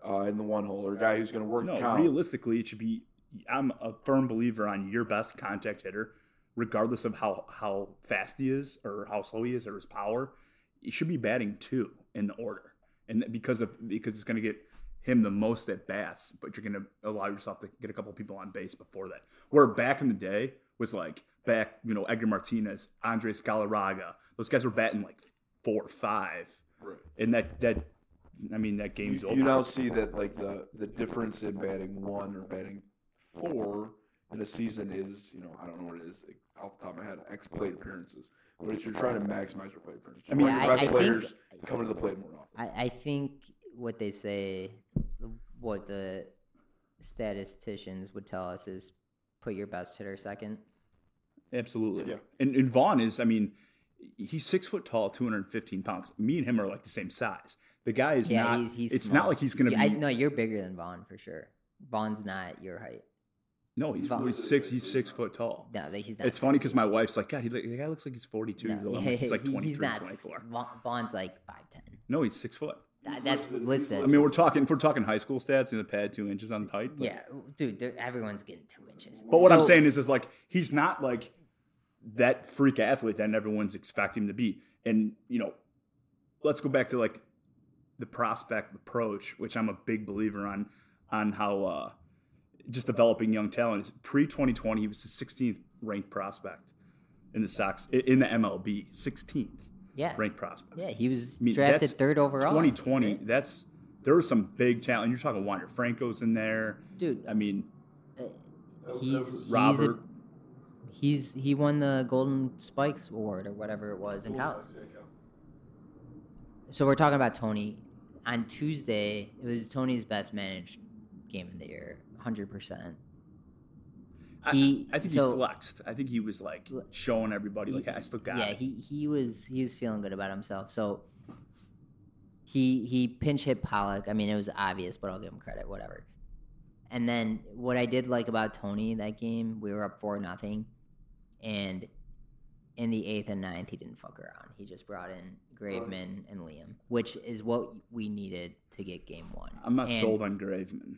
Speaker 3: uh, in the one hole or a guy who's going to work
Speaker 2: No,
Speaker 3: count.
Speaker 2: realistically, it should be. I'm a firm believer on your best contact hitter, regardless of how how fast he is or how slow he is or his power. He should be batting two in the order, and because of because it's going to get him the most at bats, but you're going to allow yourself to get a couple people on base before that. Where back in the day was like back, you know, Edgar Martinez, Andres Galarraga, those guys were batting like four or five,
Speaker 3: Right.
Speaker 2: and that that I mean that game's
Speaker 3: You,
Speaker 2: over.
Speaker 3: you now see that like the the difference in batting one or batting four in a season is you know I don't know what it is like, off the top of my head X plate appearances, but it's you're trying to maximize your plate appearances.
Speaker 2: I mean,
Speaker 3: your
Speaker 1: Yeah, I-
Speaker 3: best
Speaker 1: I think-
Speaker 3: players coming to the plate more often.
Speaker 1: I, I think what they say, what the statisticians would tell us is put your best hitter second.
Speaker 2: Absolutely.
Speaker 3: Yeah.
Speaker 2: And, and Vaughn is, I mean, he's six foot tall, 215 pounds. Me and him are like the same size. The guy is
Speaker 1: yeah,
Speaker 2: not,
Speaker 1: he's, he's
Speaker 2: it's
Speaker 1: small.
Speaker 2: not like he's going to
Speaker 1: Yeah,
Speaker 2: be,
Speaker 1: I, no, you're bigger than Vaughn for sure. Vaughn's not your height.
Speaker 2: No, he's,
Speaker 1: Vaughn-
Speaker 2: he's six, he's six foot tall.
Speaker 1: No, that- he's not.
Speaker 2: It's funny because my wife's like, God, he, look- the guy looks like he's 42 years
Speaker 1: No,
Speaker 2: old. I'm like, he's like
Speaker 1: he-
Speaker 2: 23,
Speaker 1: he's not six
Speaker 2: 24.
Speaker 1: feet. Vaughn, Vaughn's like five ten.
Speaker 2: No, he's six foot.
Speaker 1: That, that's
Speaker 3: listed-
Speaker 2: I mean, we're talking, if we're talking high school stats in the pad two inches on the height. but-
Speaker 1: yeah, dude, they're- everyone's getting two inches.
Speaker 2: But what I'm
Speaker 1: So-
Speaker 2: saying is, is like he's not like that freak athlete that everyone's expecting him to be. And you know, let's go back to like the prospect approach, which I'm a big believer on, on how uh, just developing young talent. Pre 2020, he was the 16th ranked prospect in the Sox in the MLB, 16th
Speaker 1: yeah,
Speaker 2: ranked prospect.
Speaker 1: yeah, he was
Speaker 2: I mean,
Speaker 1: drafted
Speaker 2: that's
Speaker 1: third overall.
Speaker 2: 2020, that's there was some big talent. You're talking Wander Franco's in there.
Speaker 1: dude.
Speaker 2: I mean, uh,
Speaker 1: He's he's a-
Speaker 2: Robert.
Speaker 1: He's he won the Golden Spikes Award or whatever it was in college. So we're talking about Tony. On Tuesday, it was Tony's best managed game of the year, hundred percent.
Speaker 2: I-
Speaker 1: He
Speaker 2: I, think
Speaker 1: so,
Speaker 2: he flexed. I think he was like showing everybody like I still got
Speaker 1: yeah,
Speaker 2: it.
Speaker 1: he he was he was feeling good about himself. So he he pinch hit Pollock. I mean, it was obvious, but I'll give him credit. Whatever. And then what I did like about Tony that game, we were up four nothing, and in the eighth and ninth, he didn't fuck around. He just brought in Graveman and Liam, which is what we needed to get game one.
Speaker 2: I'm not
Speaker 1: And
Speaker 2: sold on Graveman.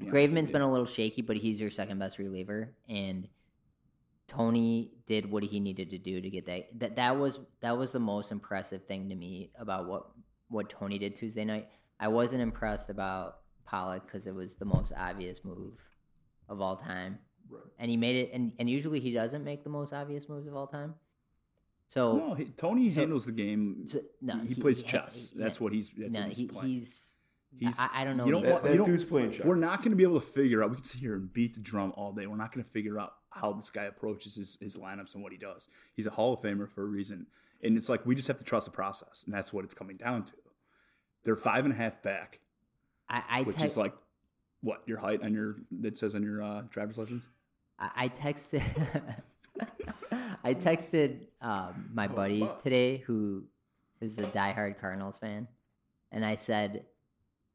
Speaker 2: Honest
Speaker 1: Graveman's been a little shaky, but he's your second best reliever, and Tony did what he needed to do to get that. That that was that was the most impressive thing to me about what what Tony did Tuesday night. I wasn't impressed about Pollock because it was the most obvious move of all time,
Speaker 3: Right.
Speaker 1: and he made it. And and usually he doesn't make the most obvious moves of all time. So,
Speaker 2: No, he, Tony
Speaker 1: so-
Speaker 2: handles the game.
Speaker 1: so- no,
Speaker 2: he, he plays
Speaker 1: ha-
Speaker 2: chess.
Speaker 1: he-
Speaker 2: That's what he's. That's
Speaker 1: no,
Speaker 2: what he's
Speaker 1: he,
Speaker 2: playing.
Speaker 1: he's.
Speaker 2: He's-
Speaker 1: I, I don't know.
Speaker 2: you don't
Speaker 3: That,
Speaker 2: you
Speaker 3: that dude's playing.
Speaker 2: We're not going to be able to figure out. We can sit here and beat the drum all day. We're not going to figure out how this guy approaches his, his lineups and what he does. He's a Hall of Famer for a reason, and it's like we just have to trust the process, and that's what it's coming down to. They're five and a half back,
Speaker 1: I, I
Speaker 2: which
Speaker 1: te-
Speaker 2: is like what your height on your that says on your uh, driver's license.
Speaker 1: I, I texted I texted um, my
Speaker 3: Oh,
Speaker 1: buddy today who is a diehard Cardinals fan, and I said,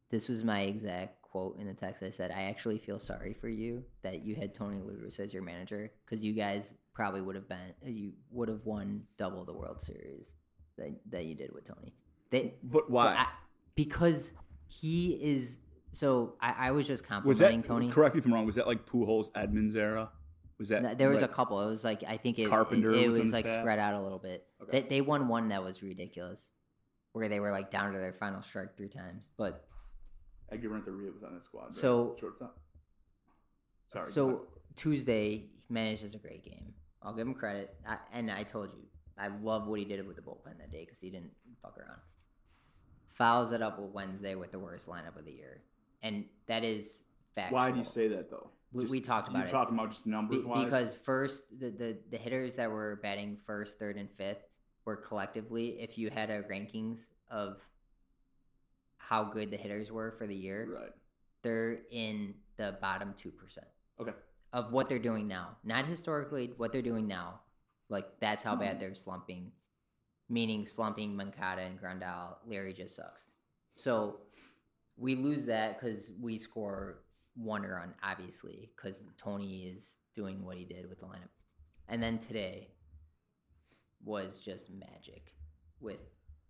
Speaker 1: "This was my exact quote in the text." I said, "I actually feel sorry for you that you had Tony Lewis as your manager because you guys probably would have been uh, you would have won double the World Series that that you did with Tony." They,
Speaker 2: But why?
Speaker 1: I- because he is. So I, I was just
Speaker 2: was
Speaker 1: complimenting
Speaker 2: that
Speaker 1: Tony.
Speaker 2: correct me if I'm wrong? Was that like Pujols Edmonds era? Was that
Speaker 1: there was
Speaker 2: right?
Speaker 1: a couple. It was like I think it,
Speaker 2: Carpenter
Speaker 1: it, it
Speaker 2: was
Speaker 1: was, like
Speaker 2: staff?
Speaker 1: spread out a little bit.
Speaker 2: Okay.
Speaker 1: They, they won one that was ridiculous, where they were like down to their final strike three times. But
Speaker 2: Edgar Renteria was on that squad.
Speaker 1: So-
Speaker 2: shortstop. Sorry.
Speaker 1: so. Tuesday manages a great game. I'll give him credit. I, and I told you I love what he did with the bullpen that day because he didn't fuck around. Fouls it up with Wednesday with the worst lineup of the year, and that is factual.
Speaker 2: why do you say that though?
Speaker 1: We- we talked about
Speaker 2: you
Speaker 1: it.
Speaker 2: talking about just
Speaker 1: Be-
Speaker 2: numbers wise?
Speaker 1: because first the, the the hitters that were batting first, third, and fifth were collectively. If you had a rankings of how good the hitters were for the year,
Speaker 2: right.
Speaker 1: they're in the bottom two percent
Speaker 2: Okay.
Speaker 1: of what they're doing now. Not historically, what they're doing now. Like that's how
Speaker 2: Hmm.
Speaker 1: bad they're slumping. Meaning slumping Moncada and Grandal. Larry just sucks. So we lose that because we score one run, obviously, because Tony is doing what he did with the lineup. And then today was just magic with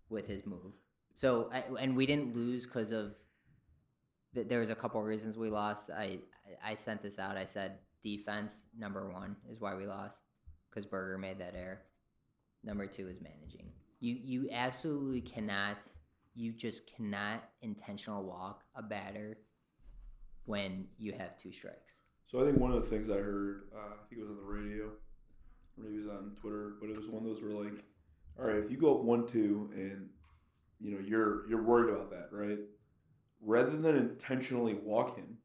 Speaker 1: with his move. So and we didn't lose because of there was a couple of reasons we lost. I I sent this out. I said defense number one is why we lost because Burger made that error. Number two is managing. You you absolutely cannot. You just cannot intentional walk a batter when you have two strikes.
Speaker 3: So I think one of the things I heard, uh, I think it was on the radio, or maybe it was on Twitter, but it was one of those where like, all right, if you go up one two and you know you're you're worried about that, right? Rather than intentionally walk him,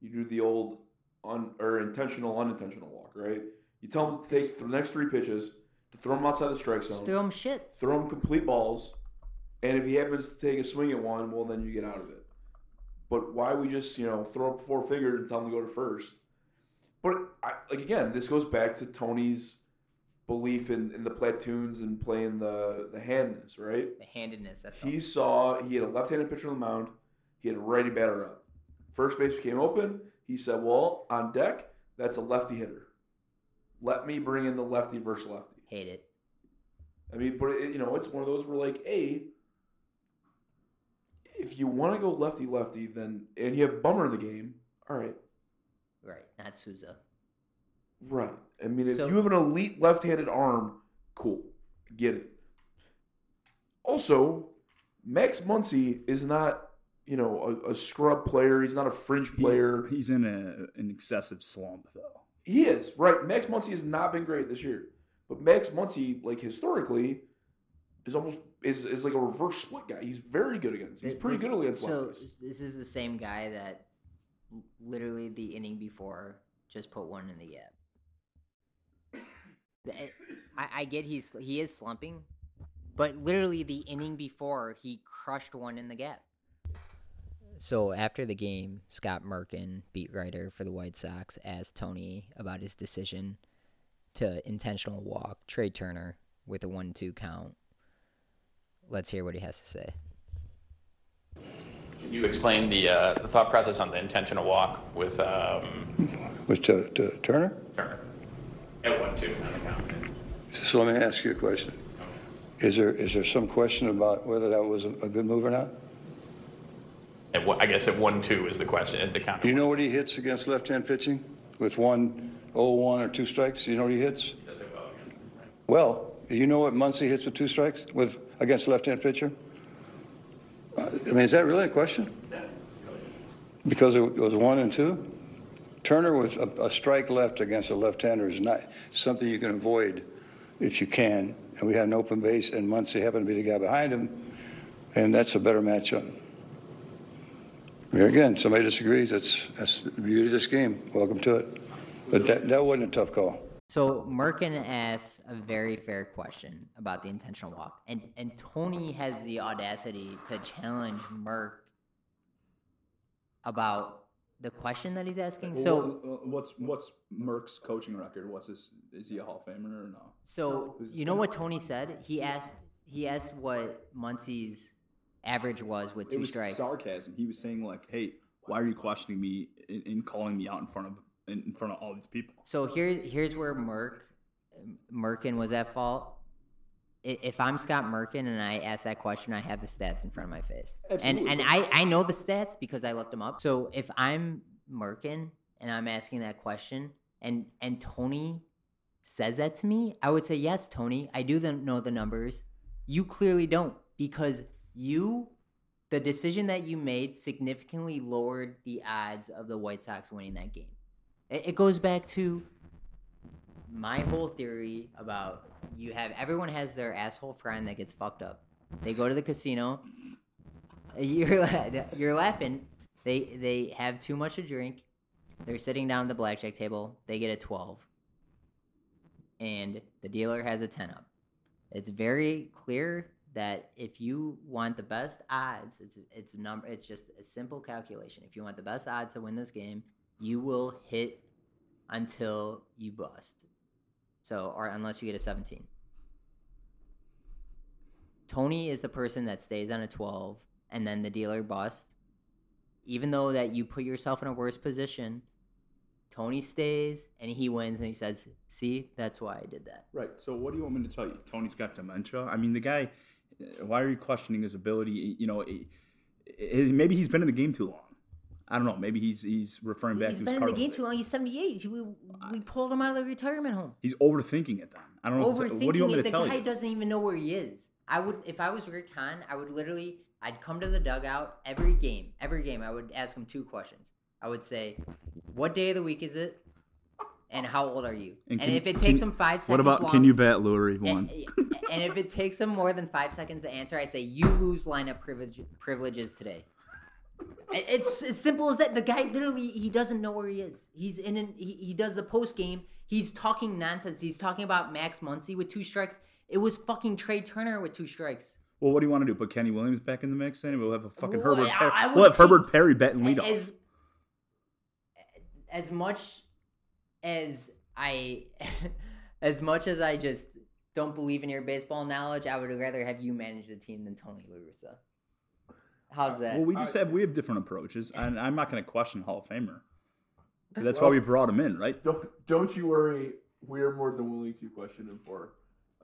Speaker 3: you do the old un or intentional unintentional walk, right? You tell him to take the next three pitches to throw him outside the strike
Speaker 1: Just
Speaker 3: zone,
Speaker 1: throw him shit.
Speaker 3: throw him complete balls, and if he happens to take a swing at one, well then you get out of it. But why we just you know throw up four figures and tell him to go to first? But I, like again, this goes back to Tony's belief in, in the platoons and playing the the handness, right?
Speaker 1: The handedness. That's all.
Speaker 3: He saw he had a left-handed pitcher on the mound, he had a righty batter up. First base became open. He said, "Well, on deck, that's a lefty hitter. Let me bring in the lefty versus lefty."
Speaker 1: hate it.
Speaker 3: I mean, but it, you know, it's one of those where like, a, if you want to go lefty lefty, then and you have Bummer in the game, all right,
Speaker 1: Right, not Sousa.
Speaker 3: Right. I mean, if
Speaker 1: So-
Speaker 3: you have an elite left-handed arm, cool, get it. Also, Max Muncy is not, you know, a, a scrub player. He's not a fringe player.
Speaker 2: He's, in a, an excessive slump though.
Speaker 3: He is right. Max Muncy has not been great this year, but Max Muncy, like historically, is almost is, is like a reverse split guy. He's very good against. He's pretty
Speaker 1: this-
Speaker 3: good against
Speaker 1: So
Speaker 3: lefties.
Speaker 1: this is the same guy that literally the inning before just put one in the gap. The- I, I get he's he is slumping, but literally the inning before he crushed one in the gap. So after the game, Scott Merkin, beat writer for the White Sox, asked Tony about his decision to intentional walk Trea Turner with a one-two count. Let's hear what he has to say.
Speaker 4: Can you explain the, uh, the thought process on the intentional walk with um,
Speaker 5: With to, to Turner?
Speaker 4: Turner? At one two on the count.
Speaker 5: So let me ask you a question. Is there, is there some question about whether that was a a good move or not?
Speaker 4: At one, I guess at one two is the question at the count.
Speaker 5: Do you know what he hits against left-hand pitching with one, oh, one or two strikes? You know what he hits? Well, you know what Muncy hits with two strikes with, against left-hand pitcher? Uh, I mean, is that really a question? Because it was one and two? Turner was a, a strike left against a left-hander is not something you can avoid if you can. And we had an open base, and Muncy happened to be the guy behind him, and that's a better matchup. Here again, somebody disagrees. That's that's the beauty of this game. Welcome to it. But that that wasn't a tough call.
Speaker 1: So Merkin asks a very fair question about the intentional walk, and and Tony has the audacity to challenge Merk about the question that he's asking. So
Speaker 2: Well, what's what's Merk's coaching record? What's his? Is he a Hall of Famer or no?
Speaker 1: so you know what Tony said? He asked he asked what Muncy's average was with
Speaker 2: It
Speaker 1: two
Speaker 2: was
Speaker 1: strikes.
Speaker 2: sarcasm. He was saying like, "Hey, why are you questioning me and, and calling me out in front of in, in front of all these people?"
Speaker 1: So here, here's where Merk, Merkin was at fault. If I'm Scott Merkin and I ask that question, I have the stats in front of my face, and and I I know the stats because I looked them up. So if I'm Merkin and I'm asking that question, and and Tony says that to me, I would say yes, Tony. I do the, know the numbers. You clearly don't because you, the decision that you made significantly lowered the odds of the White Sox winning that game. It, it goes back to my whole theory about you have everyone has their asshole friend that gets fucked up. They go to the casino. You're you're laughing. They they have too much to drink. They're sitting down at the blackjack table. They get a twelve, and the dealer has a ten up. It's very clear that if you want the best odds, it's it's number. It's just a simple calculation. If you want the best odds to win this game, you will hit until you bust. So, or unless you get a 17. Tony is the person that stays on a 12 and then the dealer busts. even though that you put yourself in a worse position, Tony stays and he wins and he says, "See, that's why I did that."
Speaker 2: Right. So what do you want me to tell you? Tony's got dementia. I mean, the guy. Why are you questioning his ability? You know, maybe he's been in the game too long. I don't know. Maybe he's he's referring back
Speaker 1: He's
Speaker 2: to
Speaker 1: been in the game too long. He's 78. We, we pulled him out of the retirement home.
Speaker 2: He's overthinking it. Then I don't know.
Speaker 1: Overthinking
Speaker 2: what do you want me to
Speaker 1: The
Speaker 2: tell
Speaker 1: guy
Speaker 2: you?
Speaker 1: doesn't even know where he is. I would, if I was Rick Hahn, I would literally, I'd come to the dugout every game. Every game, I would ask him two questions. I would say, "What day of the week is it?" And how old are you? And,
Speaker 2: can-
Speaker 1: if it takes
Speaker 2: can-
Speaker 1: him five seconds,
Speaker 2: What about
Speaker 1: long,
Speaker 2: can you bet Leury one?
Speaker 1: And, and if it takes him more than five seconds to answer, I say you lose lineup privilege, privileges today. It- It's as simple as that. The guy literally he doesn't know where he is. He's in an, he, he does the post game. He's talking nonsense. He's talking about Max Muncy with two strikes. It was fucking Trea Turner with two strikes.
Speaker 2: Well, what do you want to do? Put Kenny Williams back in the mix, and we'll have a fucking
Speaker 1: Well,
Speaker 2: Herbert.
Speaker 1: I-
Speaker 2: Perry.
Speaker 1: I would
Speaker 2: we'll have Herbert Perry betting leadoff.
Speaker 1: As, as much as I, as much as I just don't believe in your baseball knowledge, I would rather have you manage the team than Tony La Russa. How's that?
Speaker 2: Well, we just have we have different approaches, and I'm not going to question Hall of Famer. That's why we brought him in, right?
Speaker 3: Don't don't you worry. We're more than willing to question him for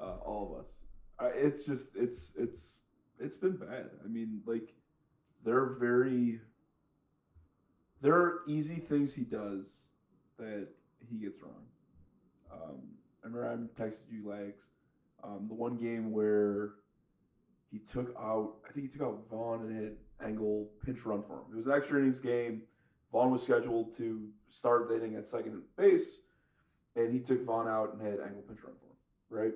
Speaker 3: uh, all of us. I, it's just it's it's it's been bad. I mean, like they're very. There are easy things he does that he gets wrong. Um, I remember I texted you legs. Um, the one game where he took out, I think he took out Vaughn and had Engel pinch run for him. It was an extra innings game. Vaughn was scheduled to start the inning at second base, and he took Vaughn out and had Engel pinch run for him. Right?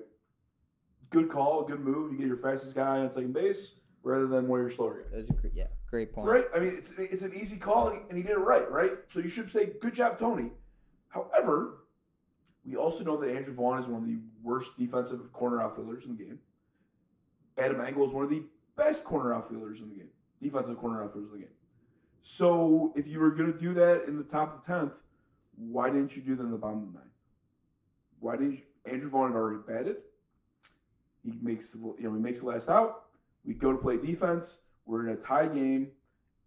Speaker 3: Good call, good move. You get your fastest guy on second base rather than one of your slower guys.
Speaker 1: Those are gr- yeah, great point.
Speaker 3: Right? I mean, it's it's an easy call, and he did it right, right? So you should say, "Good job, Tony." However, we also know that Andrew Vaughn is one of the worst defensive corner outfielders in the game. Adam Engel is one of the best corner outfielders in the game, defensive corner outfielders in the game. So if you were going to do that in the top of the tenth, why didn't you do that in the bottom of the ninth? Why didn't you? Andrew Vaughn had already batted. He makes you know he makes the last out. We go to play defense. We're in a tie game,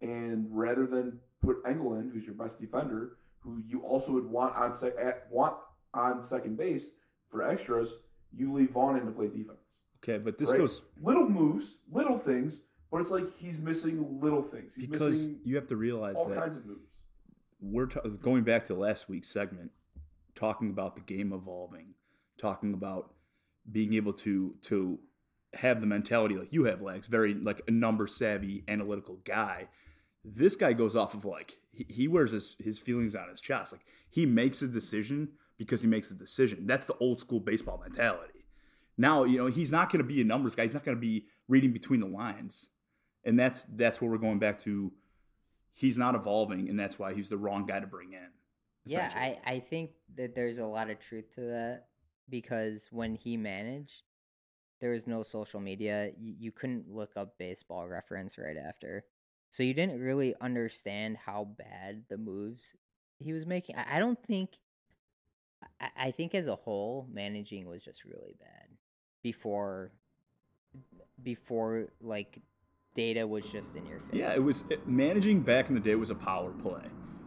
Speaker 3: and rather than put Engel in, who's your best defender, who you also would want on sec- at, want on second base for extras, you leave Vaughn in to play defense.
Speaker 2: Okay, but this
Speaker 3: right?
Speaker 2: goes
Speaker 3: little moves, little things, but it's like he's missing little things. He's
Speaker 2: because
Speaker 3: missing
Speaker 2: you have to realize
Speaker 3: all
Speaker 2: that
Speaker 3: kinds of moves.
Speaker 2: we're t- going back to last week's segment, talking about the game evolving, talking about being able to to have the mentality like you have, Lex, very like a number savvy, analytical guy. This guy goes off of like he, he wears his his feelings on his chest. Like he makes a decision because he makes a decision. That's the old school baseball mentality. Now you know he's not going to be a numbers guy. He's not going to be reading between the lines, and that's that's where we're going back to. He's not evolving, and that's why he's the wrong guy to bring in.
Speaker 1: Yeah. I, I think that there's a lot of truth to that because when he managed, there was no social media. You, you couldn't look up baseball reference right after. So you didn't really understand how bad the moves he was making. I, I don't think, I, I think as a whole, managing was just really bad before, before like data was just in your face.
Speaker 2: Yeah, it was it, managing back in the day was a power play.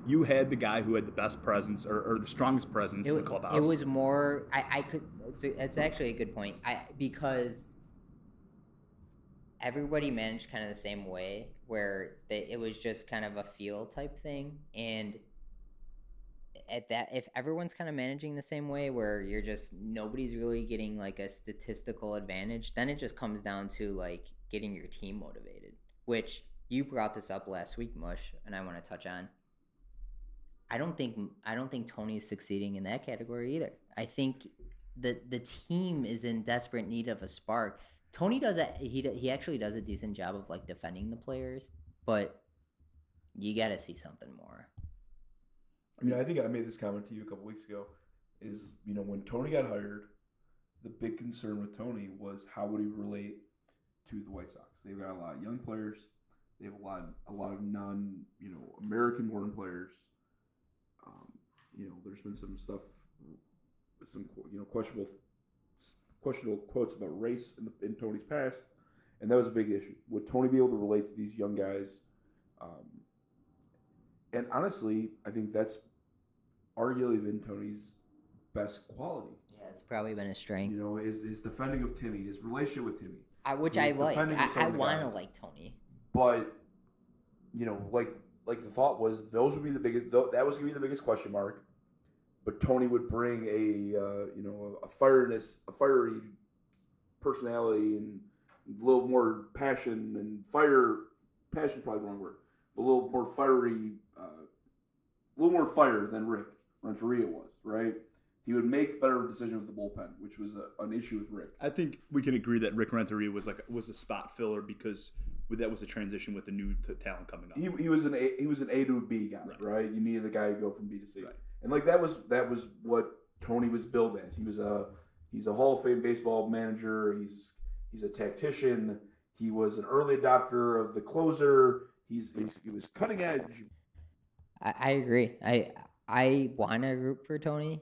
Speaker 2: You had the guy who had the best presence or, or the strongest presence
Speaker 1: it,
Speaker 2: in the clubhouse.
Speaker 1: it was more I, I could it's, it's actually a good point i because everybody managed kind of the same way where they, it was just kind of a feel type thing and at that if everyone's kind of managing the same way where you're just nobody's really getting like a statistical advantage then it just comes down to like getting your team motivated which you brought this up last week mush and i want to touch on I don't think I don't think Tony's succeeding in that category either. I think the the team is in desperate need of a spark. Tony does a he he actually does a decent job of like defending the players, but you got to see something more.
Speaker 3: I mean, I think I made this comment to you a couple weeks ago. Is you know when Tony got hired, the big concern with Tony was how would he relate to the White Sox? They've got a lot of young players. They have a lot, a lot of non, you know, American-born players. Um, you know, there's been some stuff, some you know questionable, questionable quotes about race in, the, in Tony's past, and that was a big issue. Would Tony be able to relate to these young guys? Um, and honestly, I think that's arguably been Tony's best quality.
Speaker 1: Yeah, it's probably been a strength.
Speaker 3: You know, his his defending of Timmy, his relationship with Timmy.
Speaker 1: I, which I like.
Speaker 3: defending with some
Speaker 1: I, I
Speaker 3: of
Speaker 1: want to like Tony.
Speaker 3: But you know, like like the thought was those would be the biggest. That was gonna be the biggest question mark. But Tony would bring a uh, you know a, a fireness, a fiery personality, and a little more passion and fire. Passion probably the wrong word. But a little more fiery, uh, a little more fire than Rick Renteria was. Right. He would make better decisions with the bullpen, which was a, an issue with Rick.
Speaker 2: I think we can agree that Rick Renteria was like was a spot filler because that was a transition with the new t- talent coming up.
Speaker 3: he, he was an A, he was an A to B guy,
Speaker 2: Right.
Speaker 3: right? You needed a guy to go from B to C,
Speaker 2: Right.
Speaker 3: and like that was that was what Tony was billed as. He was a he's a Hall of Fame baseball manager. He's he's a tactician. He was an early adopter of the closer. He's, he's he was cutting edge.
Speaker 1: I, I agree. I I want to root for Tony.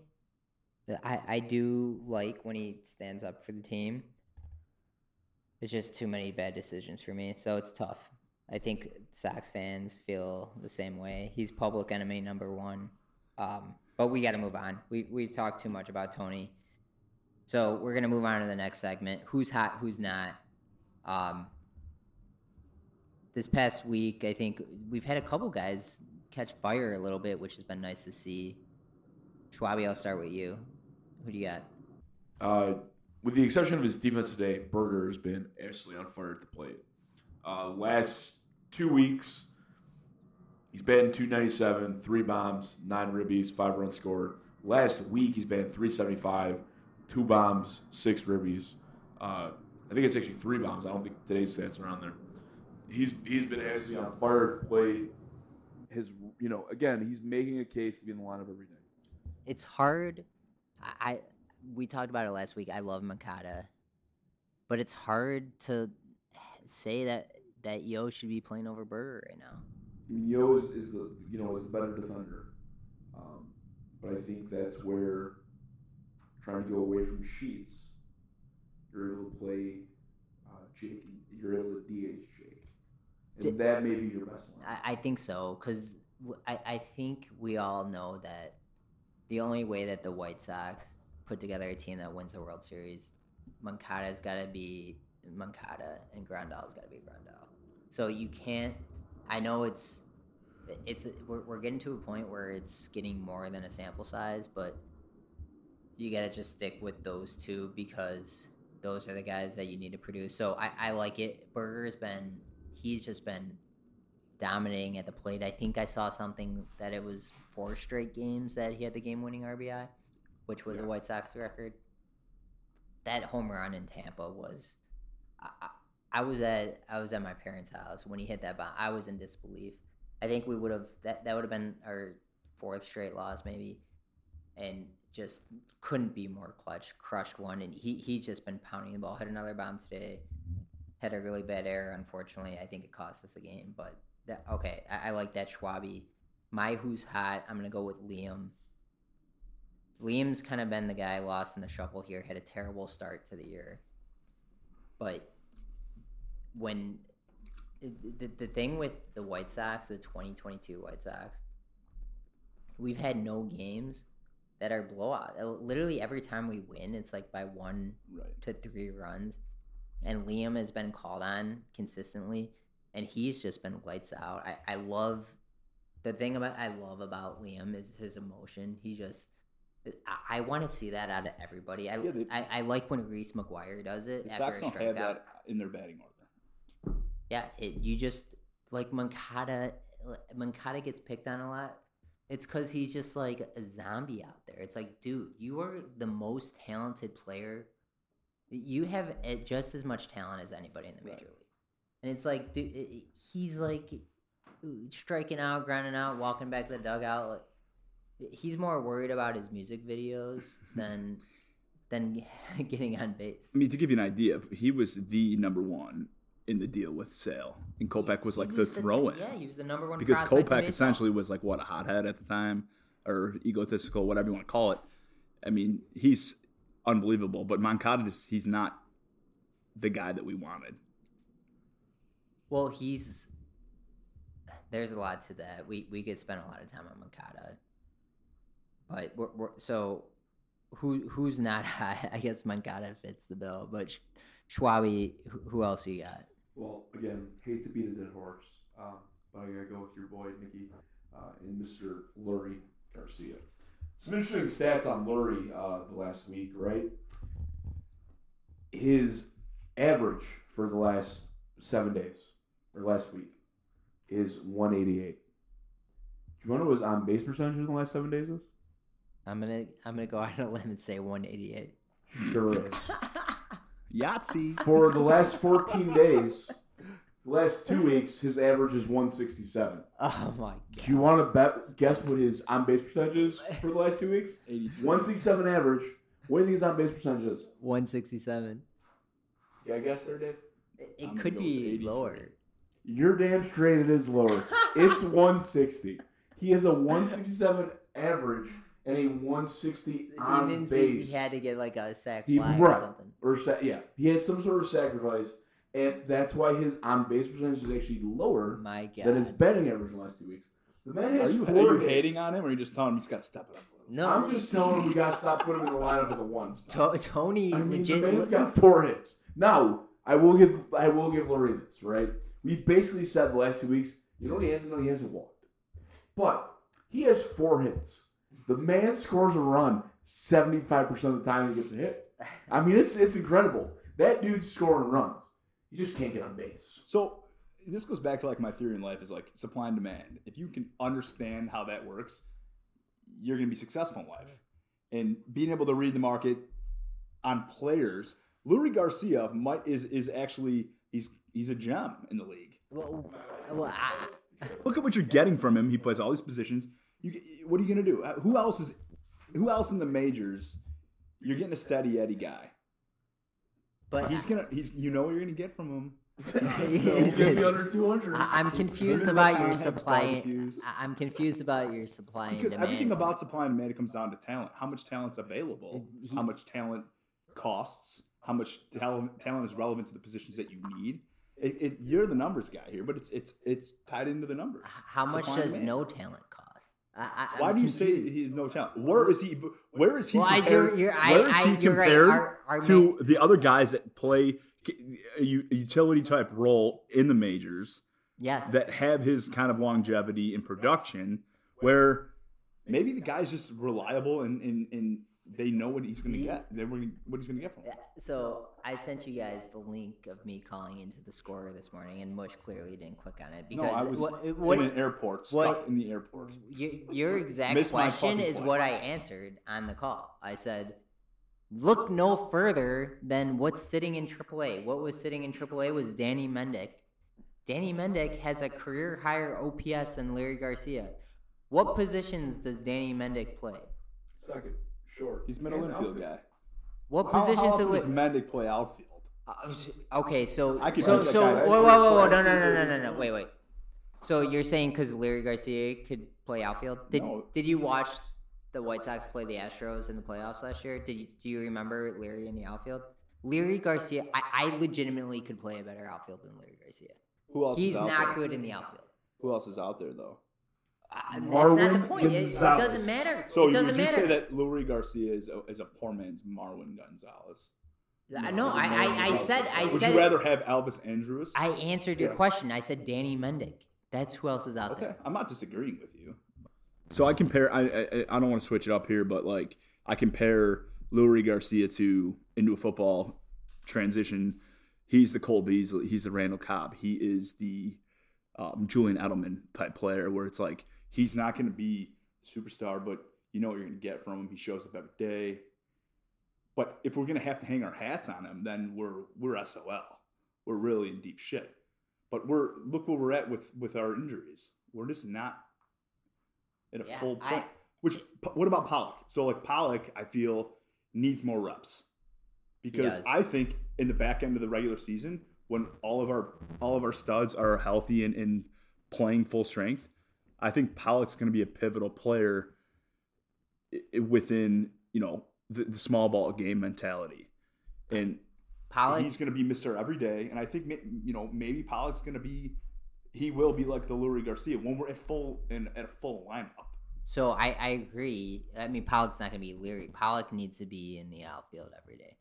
Speaker 1: I I do like when he stands up for the team. It's just too many bad decisions for me, so it's tough. I think Sox fans feel the same way. He's public enemy number one. Um, but we got to move on. We we've talked too much about Tony, so we're gonna move on to the next segment. Who's hot? Who's not? Um, this past week, I think we've had a couple guys catch fire a little bit, which has been nice to see. Schwabi, I'll start with you. Who do you got?
Speaker 3: Uh, with the exception of his defense today, Burger has been absolutely on fire at the plate. Uh, last two weeks, he's batting 297, three bombs, nine ribbies, five runs scored. Last week, he's batting 375, two bombs, six ribbies. Uh, I think it's actually three bombs. I don't think today's stats are on there. He's he's been absolutely on fire at the plate. His you know again he's making a case to be in the lineup every day.
Speaker 1: It's hard. I, we talked about it last week. I love Moncada, but it's hard to say that that Yo should be playing over Burger right now.
Speaker 3: I mean, Yo is, is the you know is the better defender, um, but I think that's where trying to go away from Sheets, you're able to play uh, Jake. You're able to DH and that may be your best one.
Speaker 1: I, I think so because I, I think we all know that the only way that the White Sox put together a team that wins the World Series, Moncada's got to be Moncada and Grandal's got to be Grandal. So you can't. I know it's it's we're, we're getting to a point where it's getting more than a sample size, but you got to just stick with those two because those are the guys that you need to produce. So I, I like it. Burger's been he's just been dominating at the plate. I think I saw something that it was four straight games that he had the game winning RBI, which was a White Sox record. That home run in Tampa was I, I, I was at I was at my parents' house when he hit that bomb. I was in disbelief. I think we would have that that would have been our fourth straight loss maybe, and just couldn't be more clutch. Crushed one, and he he's just been pounding the ball. Hit another bomb today. Had a really bad error. Unfortunately, I think it cost us the game. But that okay, I, I like that Schwabi. My who's hot. I'm gonna go with Liam. Liam's kind of been the guy lost in the shuffle here. Had a terrible start to the year, but when the, the thing with the White Sox, the 2022 White Sox, we've had no games that are blowout. Literally every time we win, it's like by one
Speaker 2: Right.
Speaker 1: to three runs. And Liam has been called on consistently, and he's just been lights out. I, I love the thing about I love about Liam is his emotion. He just I, I want to see that out of everybody. I,
Speaker 2: Yeah, they-
Speaker 1: I I like when Reese McGuire does it
Speaker 2: The
Speaker 1: after
Speaker 2: Sox don't have that in their batting order.
Speaker 1: Yeah, it, you just like Moncada. Moncada gets picked on a lot. It's because he's just like a zombie out there. It's like, dude, you are the most talented player. You have eh, just as much talent as anybody in the major
Speaker 2: Right.
Speaker 1: league. And it's like, dude, it- it- he's like striking out, grinding out, walking back to the dugout. Like, eh, he's more worried about his music videos than than getting on base.
Speaker 2: I mean, to give you an idea, he was the number one in the deal with Sale, and Kopech was
Speaker 1: He
Speaker 2: like the throw-in.
Speaker 1: Yeah, he was the number one
Speaker 2: because
Speaker 1: prospect
Speaker 2: Kopech essentially was like what a hothead at the time, or egotistical, whatever you want to call it. I mean, he's unbelievable, but Moncada just he's not the guy that we wanted.
Speaker 1: Well, he's there's a lot to that. We we could spend a lot of time on Moncada, but we're, we're so who who's not hot? I guess Moncada fits the bill, but Sh- Schwabi, who, who else you got?
Speaker 3: Well, again, hate to beat a dead horse, um, but I gotta go with your boy Nicky uh, and Mr. Leury Garcia. Some interesting stats on Leury uh, the last week, right? His average for the last seven days or last week is 188. Do you want to know what his on base percentage in the last seven days is?
Speaker 1: I'm gonna I'm gonna go out on a limb and say 188.
Speaker 3: Sure is.
Speaker 2: Yahtzee.
Speaker 3: For the last 14 days, the last two weeks, his average is 167.
Speaker 1: Oh my god!
Speaker 3: Do you want to bet? Guess what his on base percentage is for the last two weeks? 167 average. What do you think his on base percentage is?
Speaker 1: 167.
Speaker 3: Yeah, I guess there, Dave.
Speaker 1: It, it could be lower.
Speaker 3: You're damn straight. It is lower. it's 160. He has a 167 average and a 160
Speaker 1: He
Speaker 3: on base.
Speaker 1: he had to get like a sack
Speaker 3: He- right.
Speaker 1: or something.
Speaker 3: or sa- yeah, he had some sort of sacrifice, and that's why his on base percentage is actually lower
Speaker 1: My god.
Speaker 3: than his betting average in the last two weeks. The man
Speaker 2: Are
Speaker 3: has
Speaker 2: you, are you
Speaker 3: hits.
Speaker 2: hating on him, or are you just telling him he's got to step it up? a little?
Speaker 1: no,
Speaker 3: I'm just telling him we gotta stop putting him in the lineup with the ones.
Speaker 1: To- Tony
Speaker 3: I mean, the
Speaker 1: legit.
Speaker 3: man's got four hits. Now, I will give I will give Leury this, right? We basically said the last two weeks, you know what he hasn't done? He hasn't walked. But he has four hits. The man scores a run 75% of the time he gets a hit. I mean, it's it's incredible. That dude's scoring runs. You just can't get on base.
Speaker 2: So this goes back to like my theory in life is like supply and demand. If you can understand how that works, you're going to be successful in life. And being able to read the market on players, Leury Garcia might is is actually he's he's a gem in the league.
Speaker 1: well, well, I,
Speaker 2: Look at what you're getting from him. He plays all these positions. You, what are you going to do? Who else is who else in the majors? You're getting a steady Eddie guy.
Speaker 1: But
Speaker 2: He's gonna he's you know what you're gonna get from him.
Speaker 3: He's gonna be under 200.
Speaker 1: I, I'm confused about your supply.
Speaker 2: barbecues.
Speaker 1: I- I'm confused about your supply
Speaker 2: Because
Speaker 1: and demand.
Speaker 2: everything about supply and demand comes down to talent. How much talent's available?
Speaker 1: He-
Speaker 2: how much talent costs? How much talent talent is relevant to the positions that you need? It, it, you're the numbers guy here, but it's it's it's tied into the numbers.
Speaker 1: how much
Speaker 2: Supply and
Speaker 1: does no talent cost? I, I,
Speaker 2: Why
Speaker 1: I'm
Speaker 2: do you say he's no talent? Where is he? Where is he
Speaker 1: Well, I-
Speaker 2: compared?
Speaker 1: you're- you're- I-
Speaker 2: where is he
Speaker 1: you're right.
Speaker 2: compared
Speaker 1: Our- our
Speaker 2: to
Speaker 1: ma-
Speaker 2: the other guys that play a utility type role in the majors
Speaker 1: Yes.
Speaker 2: that have his kind of longevity in production, where maybe the guy's just reliable and and, and they know what he's going to get. They're gonna, what he's going to get from him.
Speaker 1: Yeah, So I sent you guys the link of me calling into the scorer this morning, and Mush clearly didn't click on it
Speaker 2: No,
Speaker 1: because
Speaker 2: I was
Speaker 1: what,
Speaker 2: in
Speaker 1: what,
Speaker 2: an airport,
Speaker 1: what-
Speaker 2: stuck in the airport.
Speaker 1: y- your exact question is
Speaker 2: flight.
Speaker 1: what I answered on the call. I said, "Look no further than what's sitting in AAA. What was sitting in AAA was Danny Mendick. Danny Mendick has a career higher OPS than Larry Garcia. What positions does Danny Mendick play?
Speaker 3: Second, short.
Speaker 2: He's middle
Speaker 3: And
Speaker 2: infield
Speaker 3: outfield.
Speaker 2: guy.
Speaker 1: What
Speaker 2: How, how
Speaker 1: positions
Speaker 2: often
Speaker 1: do
Speaker 2: does
Speaker 1: Li-
Speaker 2: Mendick play outfield?
Speaker 1: Uh, Okay, so
Speaker 2: I could
Speaker 1: so
Speaker 2: bet
Speaker 1: so whoa whoa whoa whoa no no no no no no wait wait. So you're saying because Larry Garcia could play outfield? Did
Speaker 2: No.
Speaker 1: did you watch the White Sox play the Astros in the playoffs last year? Did you, do you remember Larry in the outfield? Larry Garcia, I, I legitimately could play a better outfield than Larry Garcia.
Speaker 2: Who else?
Speaker 1: He's
Speaker 2: is out
Speaker 1: not
Speaker 2: there?
Speaker 1: good in the outfield.
Speaker 2: Who else is out there though?
Speaker 1: Uh, that's not
Speaker 3: Marwin
Speaker 1: the point. It, it
Speaker 3: Gonzalez.
Speaker 1: doesn't matter.
Speaker 2: So
Speaker 1: it
Speaker 2: you-
Speaker 1: doesn't
Speaker 2: would you
Speaker 1: matter.
Speaker 2: say that Leury Garcia is a, is a poor man's Marwin Gonzalez?
Speaker 1: Uh, no, I, I, I said I
Speaker 2: Would
Speaker 1: said
Speaker 2: you rather have Elvis Andrus?
Speaker 1: I answered your
Speaker 3: Yes.
Speaker 1: question. I said Danny Mendick. That's who else is out
Speaker 2: Okay,
Speaker 1: there.
Speaker 2: I'm not disagreeing with you. So I compare. I I, I don't want to switch it up here, but like I compare Leury Garcia to into a football transition. He's the Cole Beasley. He's the Randall Cobb. He is the um, Julian Edelman type player, where it's like he's not going to be a superstar, but you know what you're going to get from him. He shows up every day. But if we're going to have to hang our hats on him, then we're we're SOL. We're really in deep shit. But we're look where we're at with with our injuries. We're just not at a
Speaker 1: Yeah,
Speaker 2: full
Speaker 1: I-
Speaker 2: point. Which what about Pollock? So like Pollock, I feel needs more reps because. I think in the back end of the regular season, when all of our all of our studs are healthy and, and playing full strength, I think Pollock's going to be a pivotal player within you know the, the small ball game mentality, and
Speaker 1: Pollock
Speaker 2: he's going to be Mister Every Day. And I think you know maybe Pollock's going to be he will be like the Leury Garcia when we're at full and at a full lineup.
Speaker 1: So I, I agree. I mean, Pollock's not going to be Leury. Pollock needs to be in the outfield every day,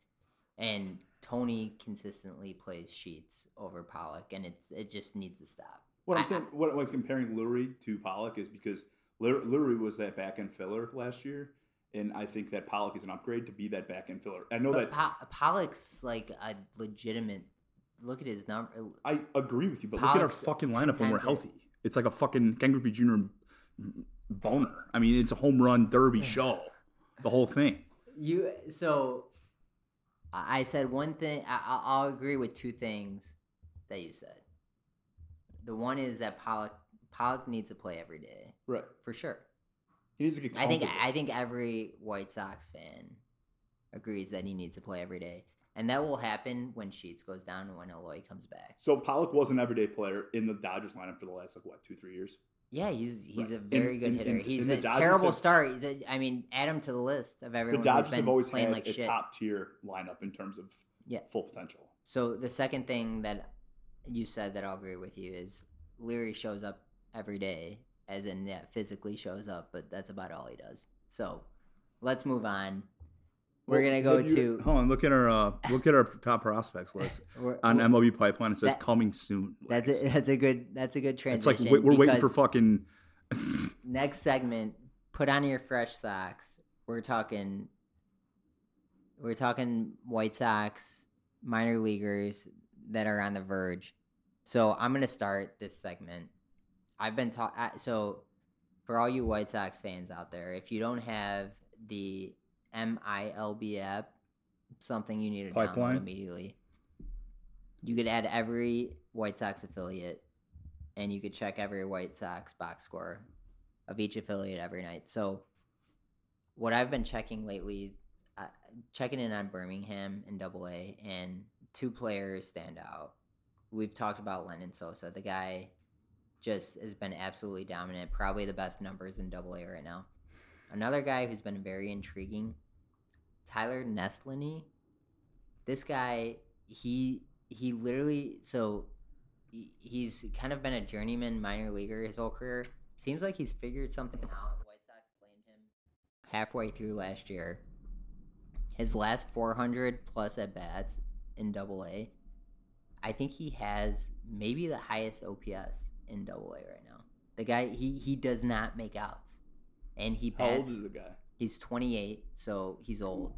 Speaker 1: and Tony consistently plays Sheets over Pollock, and it's it just needs to stop.
Speaker 2: What I'm
Speaker 1: I-
Speaker 2: saying, what I'm comparing Leury to Pollock is because Leury was that back end filler last year, and I think that Pollock is an upgrade to be that back end filler. I know that
Speaker 1: po- Pollock's like a legitimate. Look at his number.
Speaker 2: Uh, I agree with you, but look at our fucking lineup when we're healthy. It's like a fucking Ken Griffey Jr. boner. I mean, it's a home run derby show, the whole thing.
Speaker 1: You so. I said one thing. I, I- I'll agree with two things that you said. The one is that Pollock Pollock needs to play every day
Speaker 2: Right.
Speaker 1: for sure.
Speaker 2: He needs to get
Speaker 1: I think. I think every White Sox fan agrees that he needs to play every day, and that will happen when Sheets goes down and when Eloy comes back.
Speaker 2: so Pollock was an everyday player in the Dodgers lineup for the last like what two three years.
Speaker 1: Yeah, he's he's
Speaker 2: Right.
Speaker 1: a very
Speaker 2: And-
Speaker 1: good hitter.
Speaker 2: and-
Speaker 1: he's
Speaker 2: and
Speaker 1: a terrible
Speaker 2: have-
Speaker 1: start. He's a, I mean, add him to the list of everyone. The Dodgers
Speaker 2: have always
Speaker 1: playing
Speaker 2: had
Speaker 1: like
Speaker 2: a
Speaker 1: shit.
Speaker 2: top tier lineup in terms of
Speaker 1: Yeah.
Speaker 2: full potential.
Speaker 1: So the second thing that you said that I'll agree with you is Leury shows up every day, as in yeah, physically shows up, but that's about all he does. So let's move on. We're
Speaker 2: Well,
Speaker 1: gonna go
Speaker 2: you-
Speaker 1: to
Speaker 2: Hold on, look at our uh, look at our top prospects list on MLB Pipeline. It says
Speaker 1: That-
Speaker 2: coming soon.
Speaker 1: That's a, that's a good that's a good transition.
Speaker 2: It's like we- we're waiting for fucking.
Speaker 1: next segment. Put on your fresh socks. We're talking. We're talking White Sox minor leaguers that are on the verge. So I'm gonna start this segment. I've been taught. So for all you White Sox fans out there, if you don't have the MILB app, something you need to
Speaker 2: Pipeline?
Speaker 1: download immediately. You could add every White Sox affiliate, and you could check every White Sox box score of each affiliate every night. So, what I've been checking lately, uh, checking in on Birmingham in Double A, and two players stand out. We've talked about Lenyn Sosa. The guy just has been absolutely dominant. Probably the best numbers in Double A right now. Another guy who's been very intriguing, Tyler Neslony. This guy, he he literally so he- he's kind of been a journeyman minor leaguer his whole career. Seems like he's figured something out. White Sox claimed him halfway through last year. His last 400 plus at bats in Double A, I think he has maybe the highest OPS in Double A right now. The guy he he does not make outs, and he
Speaker 2: How old is the guy?
Speaker 1: He's 28, so he's old.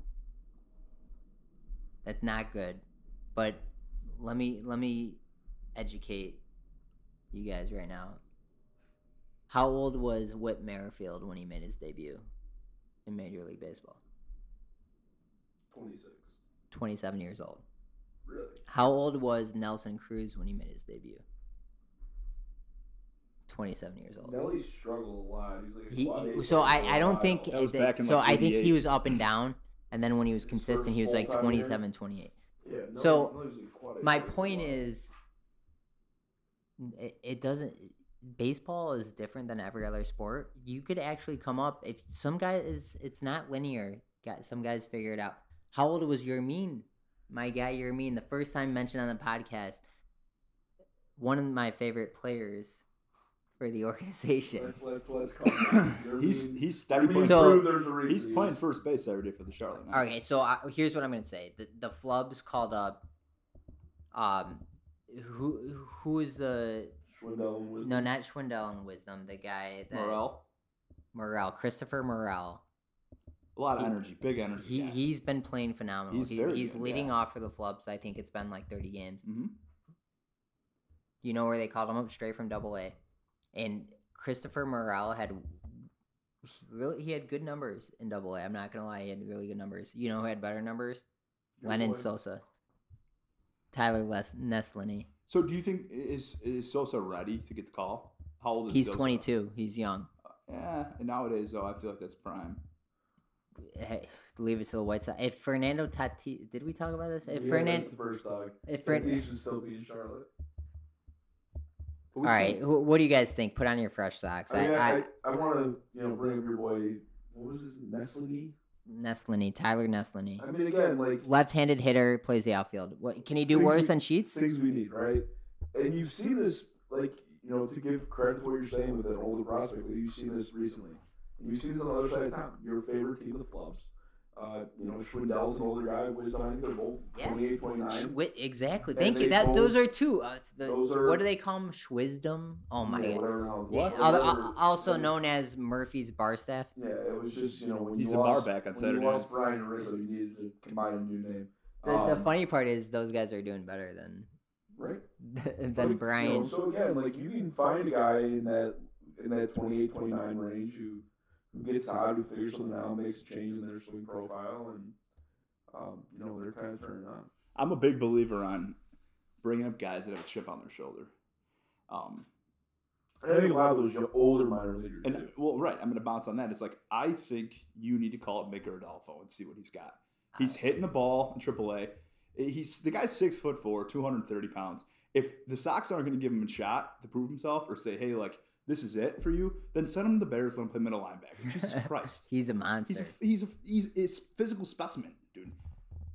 Speaker 1: That's not good. But let me let me educate you guys right now. How old was Whit Merrifield when he made his debut in Major League Baseball?
Speaker 3: Twenty six.
Speaker 1: 27 years old.
Speaker 3: Really?
Speaker 1: How old was Nelson Cruz when he made his debut? 27 years old.
Speaker 3: Nelly struggled a lot. He was like
Speaker 1: He,
Speaker 3: quad A
Speaker 1: so
Speaker 3: player for
Speaker 1: I, I
Speaker 3: a
Speaker 1: don't think
Speaker 2: That was
Speaker 1: that-
Speaker 2: back in,
Speaker 1: so
Speaker 2: like,
Speaker 1: I think he was up and down and then when he was
Speaker 3: His
Speaker 1: consistent he was like
Speaker 3: full-time year?
Speaker 1: 27 28
Speaker 3: Yeah, Nelly-
Speaker 1: So,
Speaker 3: Nelly was like a quad A
Speaker 1: my
Speaker 3: player for a
Speaker 1: point is it, it doesn't baseball is different than every other sport you could actually come up if some guy is it's not linear got some guys figure it out how old was your mean my guy your mean the first time mentioned on the podcast one of my favorite players for the organization
Speaker 3: Let's, let's, let's.
Speaker 2: He's he's steady playing.
Speaker 1: So-
Speaker 3: proved there's a reason
Speaker 2: he's playing first base every day for the Charlotte Knights.
Speaker 1: Okay, so I, here's what I'm gonna say: the the flubs called up. Um, who who is the
Speaker 3: Schwindel and Wisdom.
Speaker 1: no not Schwindel and Wisdom the guy that
Speaker 2: Morel,
Speaker 1: Morel Christopher Morel.
Speaker 2: A lot of
Speaker 1: He-
Speaker 2: energy, big energy.
Speaker 1: He
Speaker 2: guy.
Speaker 1: he's been playing phenomenal.
Speaker 2: He's
Speaker 1: He- he's leading off for the flubs. I think it's been like 30 games.
Speaker 2: Mhm.
Speaker 1: You know where they called him up straight from Double A, and Christopher Morel had really he had good numbers in Double A. I'm not gonna lie, he had really good numbers. You know who had better numbers?
Speaker 3: Your
Speaker 1: Lenyn
Speaker 3: boy.
Speaker 1: Sosa. Tyler Les- Neslony.
Speaker 2: So do you think is is Sosa ready to get the call? How old is he?
Speaker 1: He's
Speaker 2: Sosa?
Speaker 1: 22. He's young.
Speaker 2: Yeah, and nowadays though, I feel like that's prime.
Speaker 1: Hey, leave it to the White Sox. If Fernando Tatis, did we talk about this? If
Speaker 3: yeah,
Speaker 1: Fernando,
Speaker 3: the first dog.
Speaker 1: if
Speaker 3: Fern-
Speaker 1: Fern,
Speaker 3: should still be in Charlotte.
Speaker 2: All right,
Speaker 1: all
Speaker 2: we
Speaker 1: right,
Speaker 2: can't-
Speaker 1: wh- what do you guys think? Put on your fresh socks.
Speaker 3: I, mean,
Speaker 1: I,
Speaker 3: I,
Speaker 1: I,
Speaker 3: want to you know bring up your boy. What was his Neslony?
Speaker 1: Neslony, Tyler Neslony,
Speaker 3: I mean, again, like
Speaker 1: left-handed hitter, plays the outfield. What can he do worse
Speaker 3: we-
Speaker 1: than Sheets?
Speaker 3: things we need, right? And you've seen this, like you know, to give credit to what you're saying with an older prospect, but you've seen this recently. And you've seen this on the other side of town. Your favorite team, of the Flubs. Uh, you know, Schwindel's an older guy. Wisdom, I think they're both
Speaker 1: Yeah.
Speaker 3: 28, 29.
Speaker 1: Schwi- exactly.
Speaker 3: And
Speaker 1: Thank you.
Speaker 3: they
Speaker 1: That those are two. Uh, the,
Speaker 3: those are-
Speaker 1: what do they call them? Schwisdom. Oh my
Speaker 3: yeah,
Speaker 1: god.
Speaker 3: whatever the hell-
Speaker 1: Yeah,
Speaker 3: whatever-
Speaker 1: al- al- also known as Murphy's bar staff.
Speaker 3: Yeah, it was just you know when
Speaker 2: He's
Speaker 3: you
Speaker 2: a bar
Speaker 3: lost,
Speaker 2: back on
Speaker 3: when
Speaker 2: Saturdays.
Speaker 3: You lost Brian Rizzo, you needed to combine a new name.
Speaker 1: The, the
Speaker 3: Um,
Speaker 1: funny part is those guys are doing better than
Speaker 3: right?
Speaker 1: than
Speaker 3: But, you know,
Speaker 1: Brian.
Speaker 3: so again, like you can find a guy in that in that 28, 29 range who who gets hot, who figures something out, makes a change in their swing profile, and um, you know they're kind of turning on.
Speaker 2: I'm a big believer on bringing up guys that have a chip on their shoulder. Um,
Speaker 3: And I think a lot of those young- older minor leaguers.
Speaker 2: and
Speaker 3: do.
Speaker 2: well, right, I'm going to bounce on that. It's like I think you need to call up Micker Adolfo and see what he's got. He's hitting the ball in AAA. He's the guy's six foot four, 230 pounds. If the Sox aren't going to give him a shot to prove himself or say, hey, like this is it for you, then send him to the Bears. Let him play middle linebacker. Jesus Christ.
Speaker 1: He's a monster.
Speaker 2: He's a, he's a, he's he's a physical specimen, dude.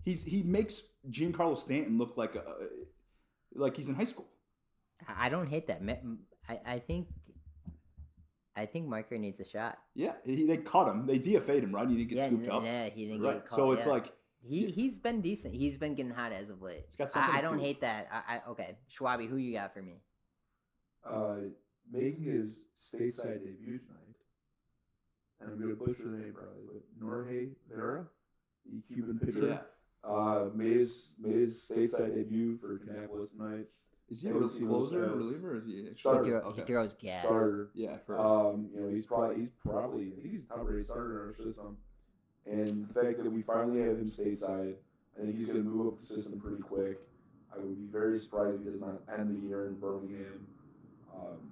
Speaker 2: He's he makes Giancarlo Stanton look like a like he's in high school.
Speaker 1: I I don't hate that. I, I think I think Micker needs a shot.
Speaker 2: Yeah, he, they caught him. They DFA'd him, right? He didn't get
Speaker 1: yeah,
Speaker 2: scooped
Speaker 1: n-
Speaker 2: up.
Speaker 1: yeah, he didn't
Speaker 2: right.
Speaker 1: get caught.
Speaker 2: so it's
Speaker 1: yeah.
Speaker 2: like
Speaker 1: he he's been decent. He's been getting hot as of late.
Speaker 2: He's got something
Speaker 1: I, I don't hate that. I, I okay, Schwabi, who you got for me?
Speaker 3: uh, making his stateside debut tonight, and I'm going to butcher the name probably, but Norge Vera, the Cuban pitcher,
Speaker 2: yeah.
Speaker 3: uh, made his made his stateside debut for Kannapolis tonight.
Speaker 2: Is he a
Speaker 3: Haven't seen those
Speaker 2: closer, or
Speaker 3: guys.
Speaker 2: reliever, or is he
Speaker 1: He,
Speaker 3: Starter.
Speaker 1: throw,
Speaker 2: Okay.
Speaker 1: he throws gas.
Speaker 3: Starter.
Speaker 2: Yeah, for,
Speaker 3: Um, you know, he's probably he's probably I think he's top rated starter in our system. And the fact that we finally have him stateside, I think he's going to move up the system pretty quick. I would be very surprised if he does not end the year in Birmingham, um,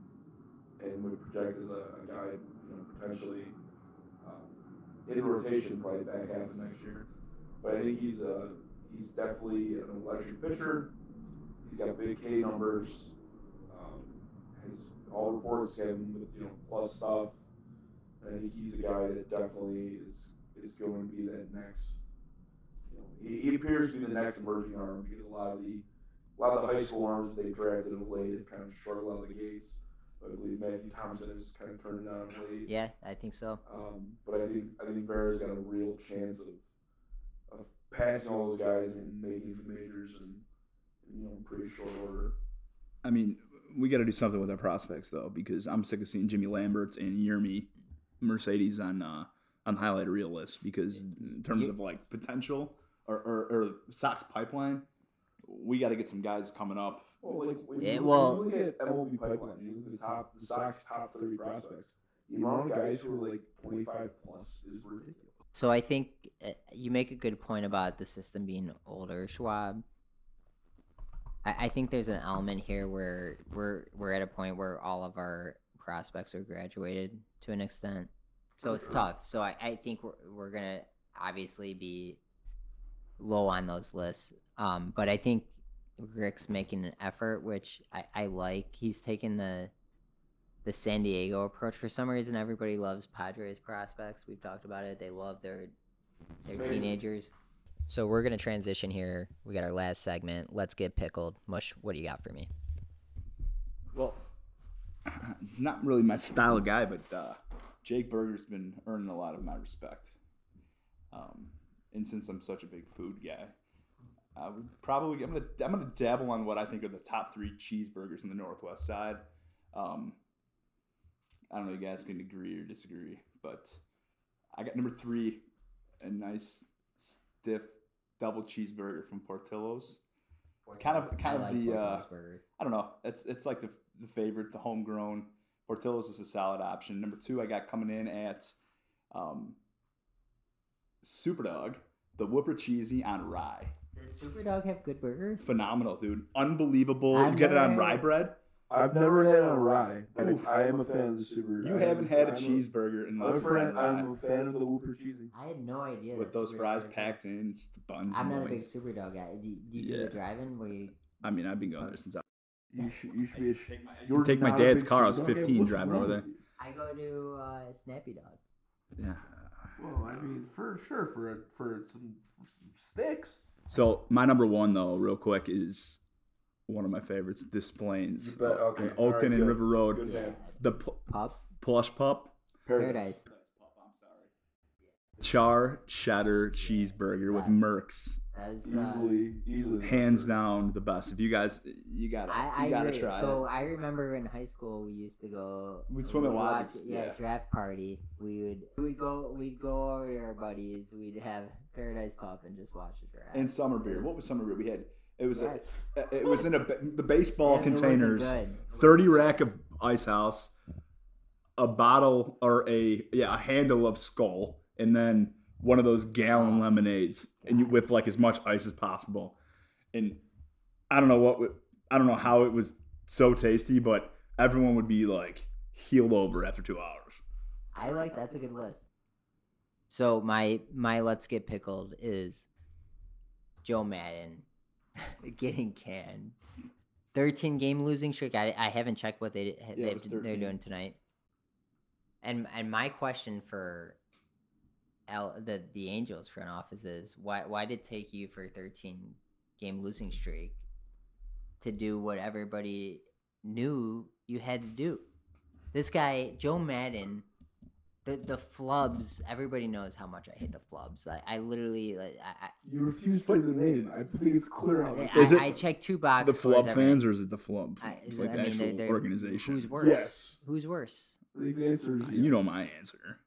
Speaker 3: and would project as a, a guy, you know, potentially um, in rotation probably back half of next year. But I think he's he's definitely an electric pitcher. He's got big K numbers. Um, his all reports have him with you know plus stuff. And I think he's a guy that definitely is is going to be that next. He, he appears to be the next emerging arm because a lot of the a lot of the high school arms they drafted of late have kind of struggled out of the gates. I believe Matthew Thompson has kind of turned it on late.
Speaker 1: Yeah, I think so.
Speaker 3: Um, but I think I think Vera's got a real chance of of passing all those guys and making the majors and you know in pretty short order.
Speaker 2: I mean, we got to do something with our prospects though, because I'm sick of seeing Jimmy Lamberts and Yermi Mercedes on uh, on the highlight reel list. Because in terms of like potential or, or, or Sox pipeline, we got to get some guys coming up.
Speaker 3: Well, like when,
Speaker 1: Yeah,
Speaker 3: you,
Speaker 1: well-
Speaker 3: when you look at MLB pipeline, you look at the top, the Sox top thirty prospects. The amount of guys who are like twenty five plus is ridiculous.
Speaker 1: So I think uh, you make a good point about the system being older, Schwab. I, I think there's an element here where we're we're at a point where all of our prospects are graduated to an extent, so it's tough. So I, I think we're we're gonna obviously be low on those lists, um, but I think Rick's making an effort, which I, I like. He's taking the the San Diego approach. For some reason, everybody loves Padres prospects. We've talked about it. They love their their
Speaker 3: amazing.
Speaker 1: teenagers. So we're gonna transition here. We got our last segment. Let's get pickled. Mush, what do you got for me?
Speaker 2: Well, not really my style of guy, but uh, Jake Burger's been earning a lot of my respect. Um, and since I'm such a big food guy, I would probably I'm gonna I'm gonna dabble on what I think are the top three cheeseburgers in the Northwest Side. Um, I don't know if you guys can agree or disagree, but I got number three, a nice stiff double cheeseburger from Portillo's. Kind of- kind of the, uh, I don't know. It's it's like the the favorite, the homegrown. Portillo's is a solid option. Number two, I got coming in at um, Superdawg, the Whooper Cheesy on rye.
Speaker 1: Does Superdawg have good burgers?
Speaker 2: Phenomenal, dude. Unbelievable.
Speaker 1: I've
Speaker 2: you get it on rye bread.
Speaker 3: I've never had it on rye, but
Speaker 2: Oof.
Speaker 3: I am a fan of the super.
Speaker 2: You haven't had a
Speaker 3: I'm
Speaker 2: cheeseburger
Speaker 3: I'm
Speaker 2: unless
Speaker 3: a fan. I'm a fan of the Whooper cheesy.
Speaker 1: I had no idea.
Speaker 2: with those
Speaker 1: Superdawg
Speaker 2: fries
Speaker 1: had-
Speaker 2: packed in, just the buns.
Speaker 1: I'm
Speaker 2: and
Speaker 1: not a big
Speaker 2: wings.
Speaker 1: Superdawg guy. Do, do you do
Speaker 2: Yeah.
Speaker 1: the drive-in where you?
Speaker 2: I mean, I've been going there since I.
Speaker 3: You should you should be. A, sh-
Speaker 2: Take my-
Speaker 3: you're
Speaker 2: take my dad's car. I was 15
Speaker 3: What's
Speaker 2: driving over there.
Speaker 1: I go to uh, Snappy Dog.
Speaker 2: Yeah.
Speaker 3: Well, I mean, for sure, for a, for some, for some sticks.
Speaker 2: So my number one though, real quick, is one of my favorites, Des Plaines.
Speaker 3: You bet. Okay.
Speaker 2: on
Speaker 3: All right,
Speaker 2: Oakton and
Speaker 3: good.
Speaker 2: River Road.
Speaker 3: Good man.
Speaker 2: The pl-
Speaker 1: Pup,
Speaker 2: plush pup,
Speaker 1: paradise.
Speaker 2: char cheddar cheeseburger with
Speaker 1: Yes.
Speaker 2: Merkts.
Speaker 1: That's, uh,
Speaker 3: Easily, easily.
Speaker 2: Hands down the best. If you guys, you gotta,
Speaker 1: I, I
Speaker 2: you gotta
Speaker 1: agree.
Speaker 2: try
Speaker 1: so
Speaker 2: it.
Speaker 1: I remember in high school we used to go.
Speaker 2: We'd swim at
Speaker 1: we'd watch-
Speaker 2: Wazzix,
Speaker 1: Yeah,
Speaker 2: yeah.
Speaker 1: draft party. We would we'd go we'd go over to our buddies. We'd have Paradise Pup and just watch the draft.
Speaker 2: And summer beer. What was summer beer? We had. It was
Speaker 1: Yes.
Speaker 2: a, it was in a the baseball
Speaker 1: Yeah,
Speaker 2: containers. Thirty rack of Ice House, a bottle or a yeah a handle of Skol, and then one of those gallon lemonades, and you, with like as much ice as possible. And I don't know what I don't know how it was so tasty, but everyone would be like healed over after two hours.
Speaker 1: I like that's a good list. So my my let's get pickled is Joe Maddon getting canned. Thirteen game losing streak. I, I haven't checked what they
Speaker 2: was
Speaker 1: they're doing tonight. And and my question for L, the the Angels front office is why why did it take you for a thirteen game losing streak to do what everybody knew you had to do? This guy Joe Maddon the the flubs. Everybody knows how much I hate the flubs. I, I literally like I,
Speaker 3: You refuse to say the name. I think it's clear how.
Speaker 1: I,
Speaker 2: Is
Speaker 1: I,
Speaker 2: it
Speaker 1: I check two boxes.
Speaker 2: The flub fans, or is it the flub?
Speaker 1: I,
Speaker 2: It's
Speaker 1: I
Speaker 2: like the
Speaker 1: mean,
Speaker 2: actual
Speaker 1: they're- they're-
Speaker 2: organization.
Speaker 1: Who's worse?
Speaker 3: Yes.
Speaker 1: Who's worse?
Speaker 3: I think the answer is
Speaker 2: You know my answer.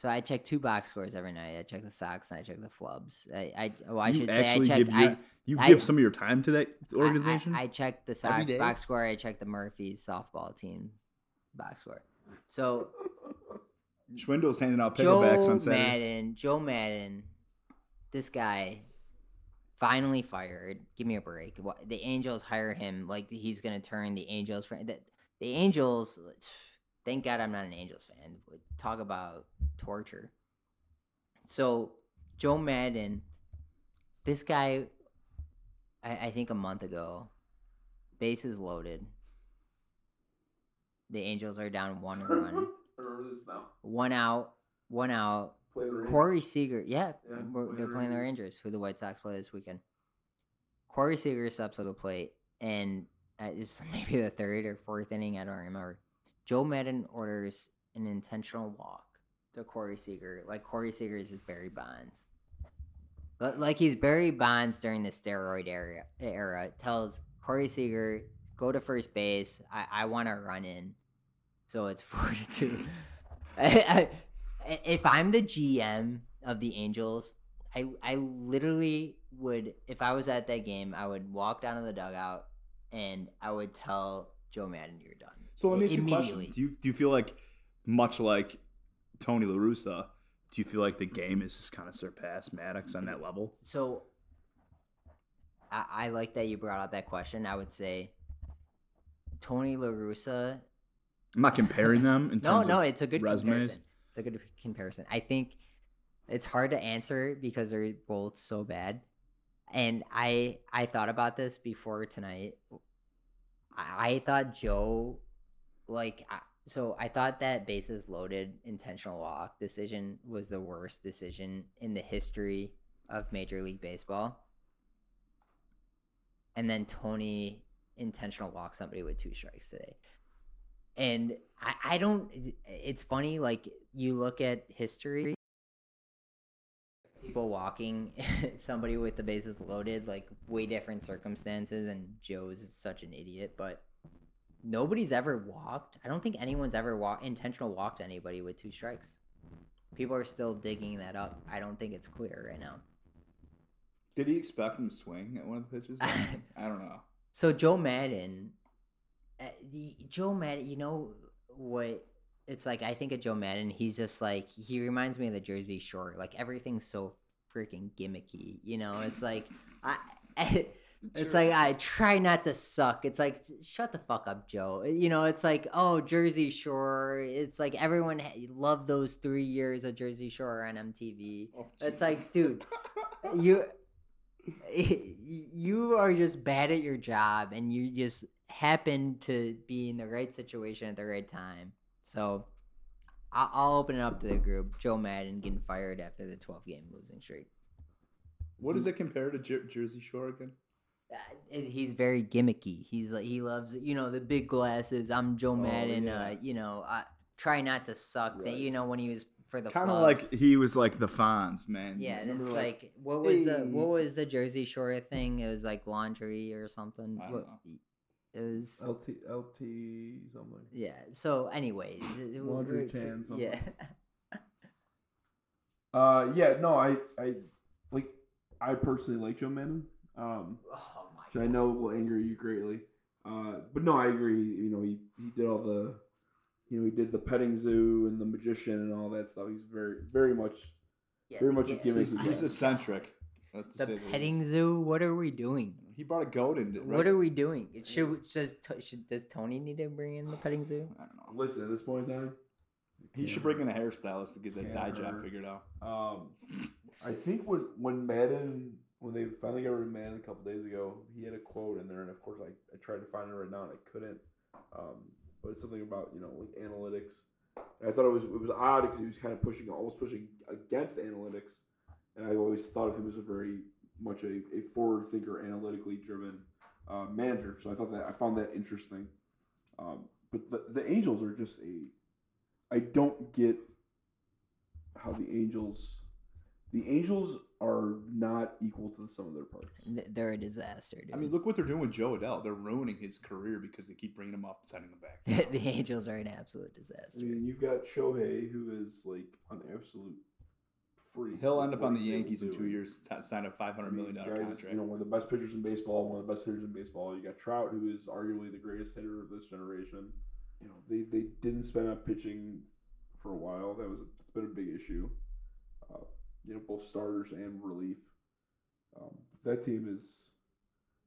Speaker 1: So I check two box scores every night. I check the Sox and I check the flubs. I, I well, I
Speaker 2: you
Speaker 1: should say I
Speaker 2: actually
Speaker 1: check.
Speaker 2: give
Speaker 1: I,
Speaker 2: your, you
Speaker 1: I-
Speaker 2: give some of your time to that organization.
Speaker 1: I, I check the
Speaker 2: Every Sox
Speaker 1: box score. I check the Murphys softball team box score. So
Speaker 2: Schwindel's handing out picklebacks
Speaker 1: Joe
Speaker 2: on Saturday.
Speaker 1: Maddon, Joe Maddon, this guy finally fired. Give me a break. The Angels hire him like he's gonna turn the Angels for the, the Angels. Thank God I'm not an Angels fan. Talk about torture. So Joe Maddon, this guy, I, I think a month ago, bases loaded. The Angels are down one run,
Speaker 3: I remember this now.
Speaker 1: one out, one out.
Speaker 3: Play.
Speaker 1: Corey Seager, yeah,
Speaker 3: Yeah,
Speaker 1: we're, they're
Speaker 3: the
Speaker 1: playing the
Speaker 3: Rangers.
Speaker 1: Who the White Sox play this weekend. Corey Seager steps to the plate, and uh, it's maybe the third or fourth inning, I don't remember. Joe Maddon orders an intentional walk to Corey Seager, like Corey Seager is Barry Bonds. But like he's Barry Bonds during the steroid era, era tells Corey Seager, go to first base. I, I want to run in. So it's four to two. I, I, if I'm the GM of the Angels, I I literally would if I was at that game, I would walk down to the dugout and I would tell Joe Maddon you're done.
Speaker 2: So let me ask you a question. Do you do you feel like much like Tony La Russa, do you feel like the game is just kind of surpassed Maddox on that level?
Speaker 1: So I, I like that you brought up that question. I would say Tony La Russa
Speaker 2: I'm not comparing them in
Speaker 1: no, no, it's a good
Speaker 2: resumes.
Speaker 1: comparison. It's a good comparison. I think it's hard to answer because they're both so bad. And I I thought about this before tonight. I, thought Joe, like, I, so I thought that bases loaded intentional walk decision was the worst decision in the history of Major League Baseball. And then Tony intentional walk somebody with two strikes today and I, I don't it's funny like you look at history people walking somebody with the bases loaded like way different circumstances and joe's such an idiot but nobody's ever walked i don't think anyone's ever walked intentional walked anybody with two strikes people are still digging that up i don't think it's clear right now
Speaker 2: Did he expect him to swing at one of the pitches? I don't know.
Speaker 1: So Joe Maddon, uh, the, Joe Maddon, you know what? It's like I think of Joe Maddon. He's just like he reminds me of the Jersey Shore. Like everything's so freaking gimmicky. You know, it's like I. It's like I try not to suck. It's like shut the fuck up, Joe. Uh, you know, it's like oh Jersey Shore. It's like everyone ha- loved those three years of Jersey Shore on MTV. Oh, it's like, dude, you you are just bad at your job and you just happen to be in the right situation at the right time. So I- I'll open it up to the group. Joe Maddon getting fired after the 12 game losing streak.
Speaker 2: What does it compare to Jer- Jersey Shore again?
Speaker 1: Uh, He's very gimmicky. He's like he loves you know the big glasses. I'm Joe Maddon.
Speaker 2: Oh, yeah.
Speaker 1: Uh, you know, I try not to suck. That you know when he was for the
Speaker 2: Kind of like he was like the Fonz, man.
Speaker 1: yeah. It's
Speaker 2: Remember,
Speaker 1: like, what was the what was the Jersey Shore thing? It was like laundry or something.
Speaker 2: I don't
Speaker 1: What-
Speaker 2: know.
Speaker 1: It was
Speaker 3: LT LT something.
Speaker 1: yeah. So, anyways, it- it-
Speaker 3: Laundry
Speaker 1: it's-
Speaker 3: tan something.
Speaker 1: Yeah.
Speaker 3: Uh, yeah, no, I, I, like, I personally like Joe Maddon. Um,
Speaker 1: oh my.
Speaker 3: which I know will anger you greatly. Uh, but no, I agree. You know, he, he did all the, you know, he did the petting zoo and the magician and all that stuff. He's very, very much,
Speaker 1: Yeah,
Speaker 3: very
Speaker 1: the-
Speaker 3: much a gimmick.
Speaker 2: He's, he's eccentric. That's
Speaker 1: The
Speaker 2: say the
Speaker 1: petting
Speaker 2: least.
Speaker 1: zoo. What are we doing?
Speaker 2: He brought a goat in. Right?
Speaker 1: What are we doing? It should we- does should, does Tony need to bring in the petting zoo?
Speaker 2: I don't know.
Speaker 3: Listen, at this point in time,
Speaker 2: He should bring in a hairstylist to get that dye job figured out.
Speaker 3: Um, I think when when Maddon when they finally got rid of Maddon a couple days ago, he had a quote in there, and of course I, I tried to find it right now and I couldn't. Um, but it's something about you know like analytics. And I thought it was it was odd because he was kind of pushing almost pushing against analytics, and I always thought of him as a very much a, a forward thinker, analytically driven uh, manager. So I thought that I found that interesting. Um, but the the Angels are just a I don't get how the Angels the Angels are not equal to the sum of their parts.
Speaker 1: They're a disaster, dude.
Speaker 2: I mean, look what they're doing with Jo Adell. They're ruining his career because they keep bringing him up and sending him back.
Speaker 1: the Angels are an absolute disaster.
Speaker 3: I mean, you've got Shohei, who is like an absolute freak.
Speaker 2: He'll end up on the Yankees in two years, t- sign a five
Speaker 3: I
Speaker 2: hundred
Speaker 3: mean,
Speaker 2: million dollar
Speaker 3: guys,
Speaker 2: contract.
Speaker 3: You know, one of the best pitchers in baseball, one of the best hitters in baseball. You got Trout, who is arguably the greatest hitter of this generation. You know, they, they didn't spend on pitching for a while. That was a, it's been a big issue. Uh, you know, both starters and relief. Um, that team is,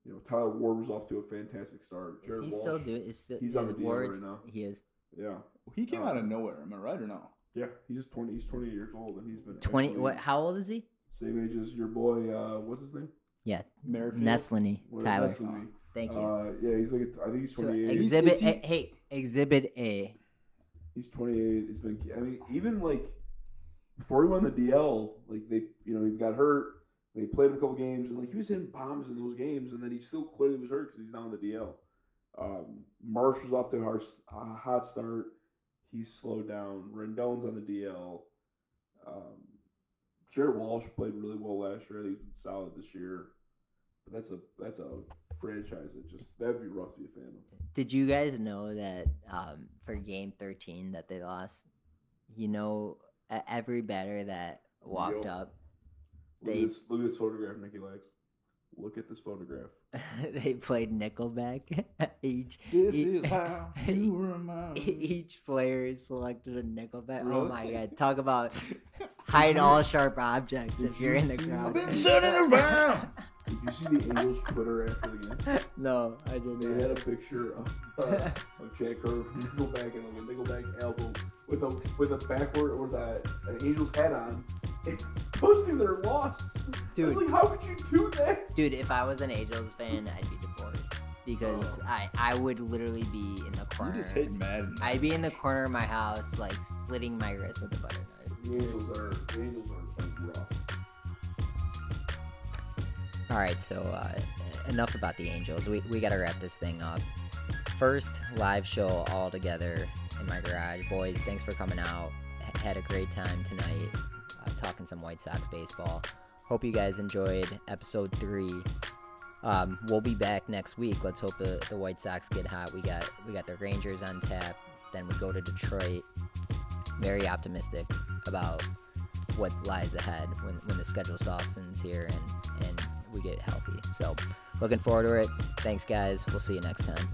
Speaker 3: you know, Taylor Ward was off to a fantastic start.
Speaker 1: Is
Speaker 3: Jared
Speaker 1: he
Speaker 3: Walsh,
Speaker 1: still doing? Is still,
Speaker 3: he's
Speaker 1: his
Speaker 3: on the DL right now.
Speaker 1: He is
Speaker 3: yeah,
Speaker 2: he came
Speaker 3: uh,
Speaker 2: out of nowhere. Am I right or no?
Speaker 3: Yeah, he's twenty. He's twenty years old, and he's been
Speaker 1: twenty.
Speaker 3: actually
Speaker 1: What? How old is he?
Speaker 3: Same age as your boy. Uh, what's his name?
Speaker 1: Yeah,
Speaker 2: Merrifield.
Speaker 1: Neslony,
Speaker 3: What-
Speaker 1: Tyler.
Speaker 3: Neslony.
Speaker 1: Thank you.
Speaker 3: Uh, yeah, he's like I think he's
Speaker 1: So,
Speaker 3: twenty eight.
Speaker 2: He's-
Speaker 1: exhibit
Speaker 2: he-
Speaker 1: A, hey, Exhibit A.
Speaker 3: He's 28. He's been. I mean, even like before he won the DL, like they, you know, he got hurt. They played him a couple games, and like he was hitting bombs in those games, and then he still clearly was hurt because he's now on the DL. Um, Marsh was off to a hard, a hot start. He's slowed down. Rendon's on the DL. Um, Jared Walsh played really well last year. He's been solid this year. But that's a that's a franchise that just that'd be rough to be a fan of.
Speaker 1: Did you guys know that um, for Game 13 that they lost? You know, every batter that walked
Speaker 3: Yep.
Speaker 1: up,
Speaker 3: Look,
Speaker 1: They-
Speaker 3: at this, look at this photograph, Nicky Legs. Look at this photograph.
Speaker 1: they played Nickelback. each
Speaker 2: This
Speaker 1: e-
Speaker 2: is how you were mine.
Speaker 1: each player selected a Nickelback. Oh my god! Talk about hide all sharp objects if you're
Speaker 3: you
Speaker 1: in the
Speaker 3: see-
Speaker 1: crowd.
Speaker 2: Been sitting around.
Speaker 3: Did you see the Angels Twitter after the game?
Speaker 1: no, I didn't.
Speaker 3: They had a picture of, uh, of Chad Kroeger from Nickelback and a Nickelback album with a with a backward with a, an Angels hat on, and posting their loss. I was
Speaker 1: Dude.
Speaker 3: like, how could you do that?
Speaker 1: Dude, if I was an Angels fan, I'd be divorced because
Speaker 3: Oh.
Speaker 1: I I would literally be in the corner.
Speaker 2: You
Speaker 1: corner.
Speaker 2: just hit Maddon.
Speaker 1: I'd be in the corner of my house, like slitting my wrist with a butter knife.
Speaker 3: The Angels are the Angels are like, rough.
Speaker 1: All right, so uh, enough about the Angels. We, we got to wrap this thing up. First live show all together in my garage. Boys, thanks for coming out. H- had a great time tonight uh, talking some White Sox baseball. Hope you guys enjoyed episode three. Um, we'll be back next week. Let's hope the, the White Sox get hot. We got we got the Rangers on tap. Then we go to Detroit. Very optimistic about what lies ahead when, when the schedule softens here and, and we get healthy. So, looking forward to it. Thanks, guys. We'll see you next time.